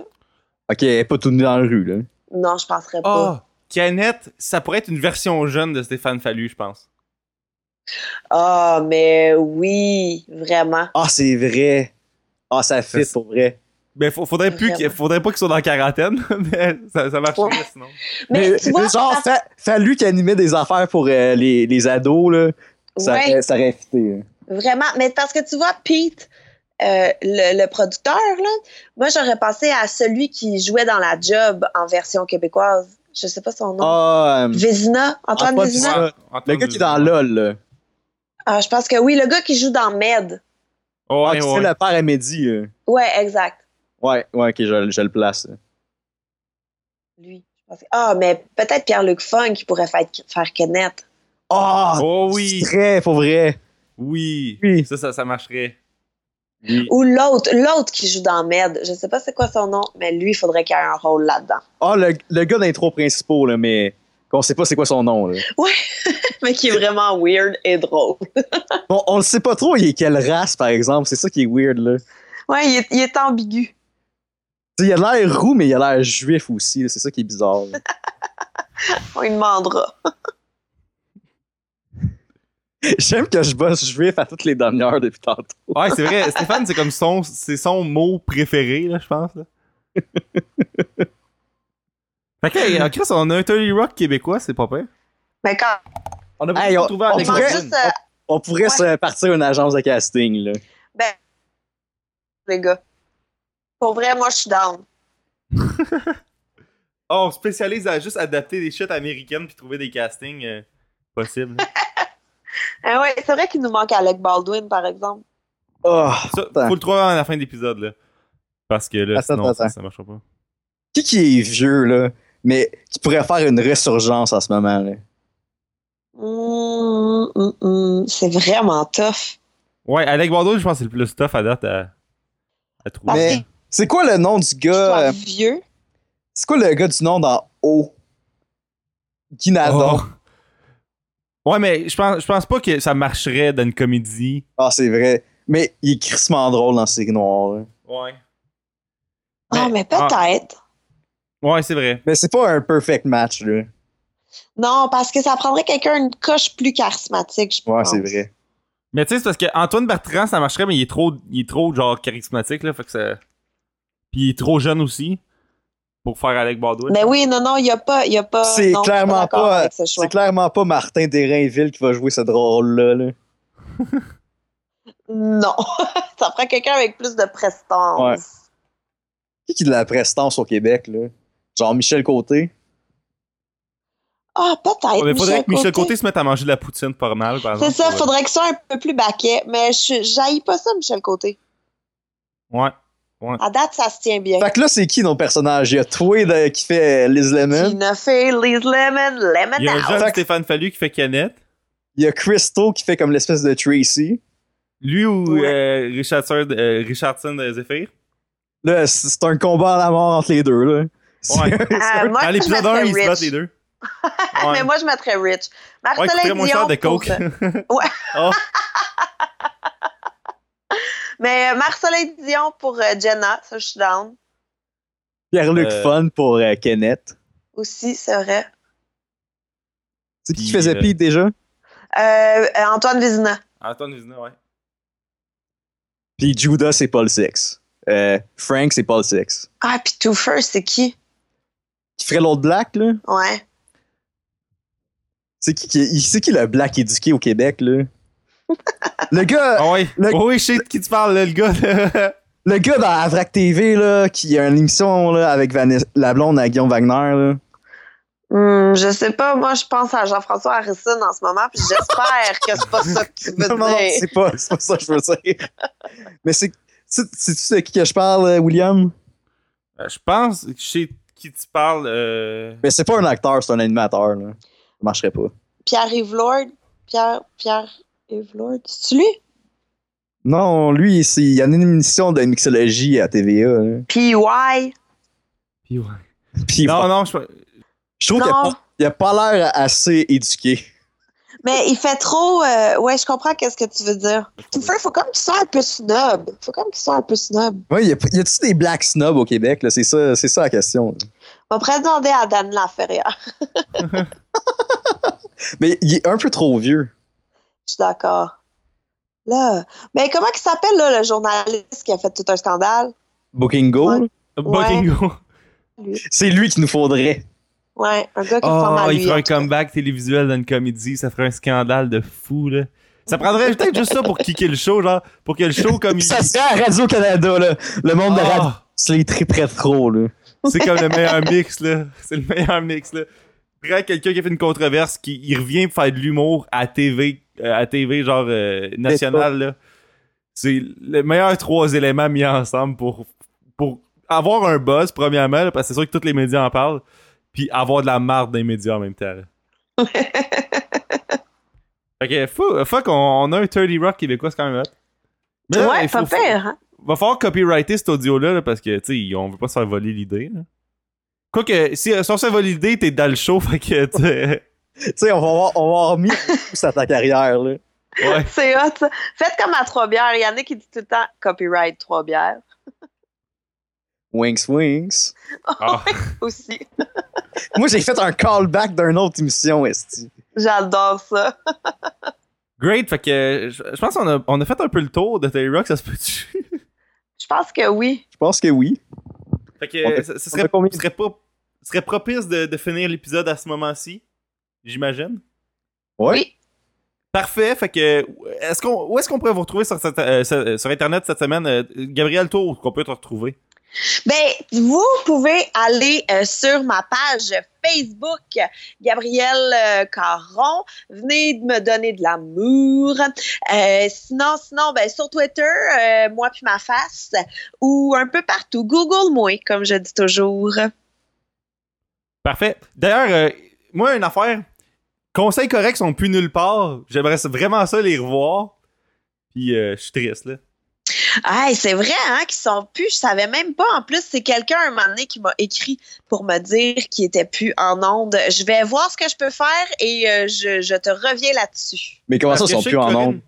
Ok, elle est pas tout nue dans la rue, là. Non, je penserais pas. Canette, ça pourrait être une version jeune de Stéphane Fallu, je pense. Ah, mais oui, vraiment. Ah, c'est vrai. Ah, ça fit C'est- pour vrai. Ben, faut- faudrait, plus qu'il- faudrait pas qu'ils soient dans la quarantaine, mais ça, ça marcherait Ouais. sinon. Mais, tu vois, genre, ça- fa- fallu qu'il animait des affaires pour euh, les, les ados, là. Ça, Ouais. aurait, ça aurait fité. hein. Vraiment, mais parce que tu vois, Pete, euh, le, le producteur, là, moi j'aurais pensé à celui qui jouait dans la job en version québécoise. Je sais pas son nom. Ah, euh, Vézina, Antoine Antoine Vézina? Le gars qui est dans. LOL, là. Ah, je pense que oui, le gars qui joue dans Med. Ouais, ah, qui ouais. c'est le père à Mehdi. euh. Ouais, exact. Ouais, ouais, ok, je, je le place. Lui, je Ah, mais peut-être Pierre-Luc Funk qui pourrait faire, faire Kenneth. Ah! Oh oui! Très, pour vrai. Oui! Oui. Ça, ça, ça marcherait. Oui. Ou l'autre, l'autre qui joue dans Med. Je sais pas c'est quoi son nom, mais lui, il faudrait qu'il ait un rôle là-dedans. Ah, le, le gars d'intro principaux, là, mais qu'on sait pas c'est quoi son nom. Là. mais qui est vraiment weird et drôle. Bon, on le sait pas trop, il est quelle race, par exemple. C'est ça qui est weird, là. Ouais, il est, il est ambigu. Il a l'air roux, mais il a l'air juif aussi. C'est ça qui est bizarre. On lui demandera. J'aime que je bosse juif à toutes les demi-heures depuis tantôt. Ouais, c'est vrai. Stéphane, c'est comme son, c'est son mot préféré, là, je pense. Là. fait que, en Chris, on a un 30 Rock québécois, c'est pas pire. Mais quand On a Hey, beaucoup on- trouvé on pourrait- pense juste, euh, On pourrait Ouais. se partir une agence de casting, là. ben, les gars. Pour vrai, moi, je suis down. Oh, on spécialise à juste adapter des shit américaines puis trouver des castings euh, possibles. Ah ouais, c'est vrai qu'il nous manque Alec Baldwin, par exemple. Oh, Ça, faut le trouver à la fin de l'épisode, là. Parce que là, Attends, sinon, ça, attends. ça marchera pas. qui qui est vieux, là, mais qui pourrait faire une résurgence en ce moment, là? Hum, hum, hum, C'est vraiment tough. Ouais, Alec Baldwin, je pense que c'est le plus tough à date à, à trouver. Mais c'est quoi le nom du gars? euh, vieux. C'est quoi le gars du nom dans O? Guy Nadon. Oh. Ouais, mais je pense, je pense pas que ça marcherait dans une comédie. Ah, c'est vrai. Mais il est crissement drôle dans Série Noire. là. Ouais. Ah, mais peut-être. Ouais, c'est vrai. Mais c'est pas un perfect match, là. Non, parce que ça prendrait quelqu'un une coche plus charismatique, je Ouais, pense. c'est vrai. Mais tu sais, c'est parce que Antoine Bertrand, ça marcherait, mais il est trop, il est trop genre charismatique, là. Fait que ça. Puis il est trop jeune aussi pour faire Alec Baldwin. Mais oui, non, non, il n'y a pas. y a pas C'est clairement pas- ce. C'est clairement pas Martin Desrainville qui va jouer ce drôle-là. Là. Non. ça prend quelqu'un avec plus de prestance. Ouais. Qui qui a de la prestance au Québec, là? Genre Michel Côté? Ah, peut-être. Ouais, mais faudrait que Michel Côté se mette à manger de la poutine pas mal, par C'est exemple. ça, faudrait que ce soit un peu plus baquet. Mais je j'haïs pas ça, Michel Côté. Ouais. À date, ça se tient bien. Fait que là, c'est qui nos personnages? Il y a Tway de- qui fait Liz Lemon. Tina Fey, Liz Lemon, Lemon Il y a un Now. jeune Fait que- Stéphane Fallu qui fait Kenneth. Il y a Christo qui fait comme l'espèce de Tracy. Lui ou Ouais. euh, Richardson, euh, Richardson de Zephyr? Là, c'est un combat à la mort entre les deux, là. Ouais. un- moi, Dans je l'épisode mettrais 1, ils se battent les deux. Ouais. Mais moi, je mettrais Rich. Ouais, Marcelin cher Dion de pour- coke. Ouais. Oh, Mais euh, Marcelin Dion pour euh, Jenna, ça, je suis down. Pierre-Luc Euh, Fun pour euh, Kenneth. Aussi, c'est vrai. C'est qui qui faisait Pete déjà? Antoine Vézina. Antoine Vézina, ouais. Puis Judas, c'est Paul Six. Euh, Frank, c'est Paul Six. Ah, puis Twofer, c'est qui? Qui ferait l'autre black, là? Ouais. C'est qui, qui, c'est qui le black éduqué au Québec, là? Le gars, Ah. Le- Oh oui, je sais de qui tu parles, là, le gars. là. le gars dans Avrac TV, là, qui a une émission, là, avec Vanessa- la blonde à Guillaume Wagner, là. Hmm, je sais pas, moi, je pense à Jean-François Harrison en ce moment, puis j'espère que c'est pas ça que tu veux Non, non, non, dire. c'est pas, c'est pas ça que je veux dire. Mais c'est, c'est, c'est-tu de qui que je parle, euh, William? Euh, Je pense que je sais de qui tu parles. Euh... Mais c'est pas un acteur, c'est un animateur, là. Ça marcherait pas. Pierre-Yves Lord. Pierre, Pierre-Yves Lord. C'est lui? Non, lui, c'est, il y a une émission de mixologie à TVA, là. P.Y. Puis ouais. Puis, Non, non, je je trouve qu'il a Non. pas, il a pas l'air assez éduqué. Mais il fait trop. euh, ouais, je comprends qu'est-ce que tu veux dire. Twofer, faut comme qu'il soit un peu snob. Faut comme qu'il soit un peu snob. Ouais, y a, y a-tu des black snobs au Québec, là? C'est ça, c'est ça la question. là. On pourrait demander à Dan Laferrière. Mais il est un peu trop vieux. Je suis d'accord. Là. Mais comment il s'appelle, là, le journaliste qui a fait tout un scandale? Booking Go, Ouais. Buckingham. Lui. c'est lui qu'il nous faudrait. Ouais, un gars qui Oh, à il lui. ferait en un comeback télévisuel dans une comédie, ça ferait un scandale de fou, là. Ça prendrait peut-être juste ça pour kicker le show, genre, pour que le show, comme il. Ça serait à Radio-Canada, là. Le monde de Ah, radio, c'est les triperait trop, là. c'est comme le meilleur mix, là. C'est le meilleur mix, là. Prends quelqu'un qui a fait une controverse, qui il revient pour faire de l'humour à TV, euh, à TV, genre, euh, nationale, là. C'est le meilleur trois éléments mis ensemble pour, pour avoir un buzz, premièrement, là, parce que c'est sûr que tous les médias en parlent. puis avoir de la marde les médias en même temps. là. que, fou- fuck, on, on a un 30 Rock québécois, c'est quand même hot. Mais là, ouais, il faut- pas pire, hein? Va falloir copyrighter cet audio-là, là, parce que, tu sais, on veut pas se faire voler l'idée. là. Quoique, si, si on se fait voler l'idée, t'es dans le show, fait que, tu sais, on va avoir, on va avoir mis à ta carrière, là. ouais. C'est hot, ça. Faites comme à Trois Bières. Il y en a qui disent tout le temps copyright Trois Bières Winks, winks. Ah. aussi. Moi, j'ai fait un callback d'une autre émission, Esti. J'adore ça. Great, fait que, je pense qu'on a, on a fait un peu le tour de 30 Rock, ça se peut-tu? Je pense que oui. Je pense que oui. Fait que ce, serait, serait pas, ce serait propice de, de finir l'épisode à ce moment-ci, j'imagine. Ouais. Oui. Parfait, fait que est-ce qu'on où est-ce qu'on pourrait vous retrouver sur, cette- euh, sur- sur internet cette semaine? Euh, Gabriel Tour qu'on peut te retrouver? Ben, vous pouvez aller euh, sur ma page Facebook, Gabrielle euh, Caron. Venez me donner de l'amour. Euh, sinon, sinon, ben, sur Twitter, euh, moi puis ma face, ou un peu partout. Google moi, comme je dis toujours. Parfait. D'ailleurs, euh, moi une affaire, conseils corrects sont plus nulle part. J'aimerais vraiment ça les revoir. Puis euh, je suis triste là. Ah, c'est vrai, hein, qu'ils sont plus. Je savais même pas. En plus, c'est quelqu'un un moment donné qui m'a écrit pour me dire qu'il était plus en onde. Je vais voir ce que je peux faire et euh, je, je te reviens là-dessus. Mais comment ça, ils sont plus en ondes?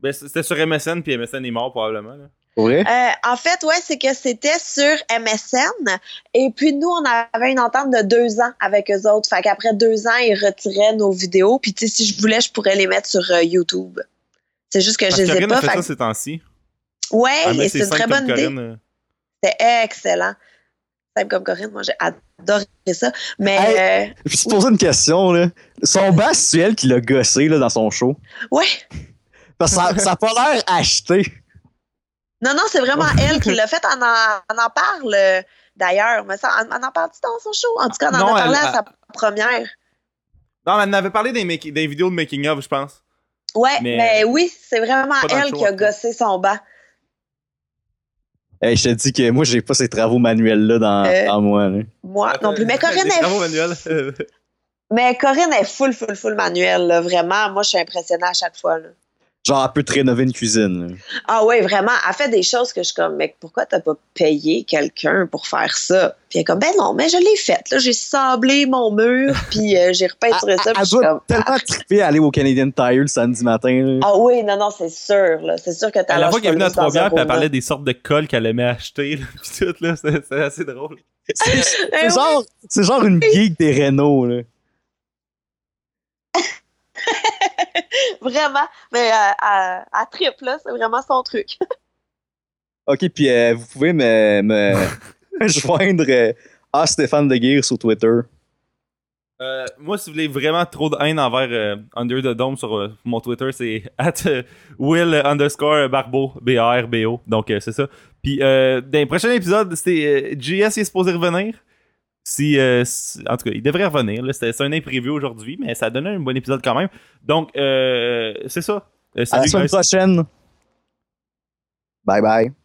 Ben, c'était sur MSN puis MSN est mort probablement. là. Euh, en fait, ouais, c'est que c'était sur MSN. Et puis, nous, on avait une entente de deux ans avec eux autres. Fait qu'après deux ans, ils retiraient nos vidéos. Puis, tu sais, si je voulais, je pourrais les mettre sur euh, YouTube. C'est juste que Parce je les ai Corinne pas. a fait fait ça ces temps-ci. ouais, met et c'est une très bonne idée. Corinne, euh. C'était excellent. Simple comme Corinne, moi, j'ai adoré ça. Mais, Hey. euh, Je vais te poser une question, là. Son bass, c'est elle qui l'a gossé, là, dans son show. ouais. Parce que ça, ça a pas l'air acheté. Non, non, c'est vraiment elle qui l'a fait. On en, on en parle euh, d'ailleurs. Mais ça, on, on en parle-tu dans son show? En tout cas, on en Non, a parlé elle- à sa première. Non, mais elle en avait parlé des, make- des vidéos de making of, je pense. Ouais, Mais- mais, oui, c'est vraiment elle show, qui a gossé son banc. Hey, je te dis que moi, j'ai pas ces travaux manuels-là dans, Euh, dans moi, là. Moi non plus. Mais Corinne Des travaux est. manuels. Mais Corinne est full, full, full manuel, là, vraiment. Moi, je suis impressionnée à chaque fois. là. Genre, elle peut te rénover une cuisine, là. Ah oui, vraiment. Elle fait des choses que je suis comme, mais pourquoi t'as pas payé quelqu'un pour faire ça? Puis elle est comme, ben non, mais je l'ai faite. Là, j'ai sablé mon mur, puis euh, j'ai repeinturé ça. Elle, doit comme, tellement triper à aller au Canadian Tire le samedi matin, là. ah oui, non, non, c'est sûr. là. C'est sûr que t'as À la fois qu'elle est venue à Trois-Bières, puis elle parlait des sortes de cols qu'elle aimait acheter, là, tout, là, c'est assez drôle. C'est c'est genre, c'est genre une geek des Renault, là. Vraiment. Mais euh, à, à trip, là, c'est vraiment son truc. Ok, puis euh, vous pouvez me, me joindre euh, à Stéphane de Guire sur Twitter. Euh, moi, si vous voulez vraiment trop de haine envers euh, Under the Dome sur euh, mon Twitter, c'est at Will underscore Barbeau, B-A-R-B-O. Donc, euh, c'est ça. Puis, euh, dans les prochains épisodes, c'est euh, JS est supposé revenir. Si, euh, si- en tout cas, il devrait revenir. c'est un imprévu aujourd'hui, mais ça a donné un bon épisode quand même. Donc, euh, c'est ça. Euh, À la semaine prochaine. Bye bye.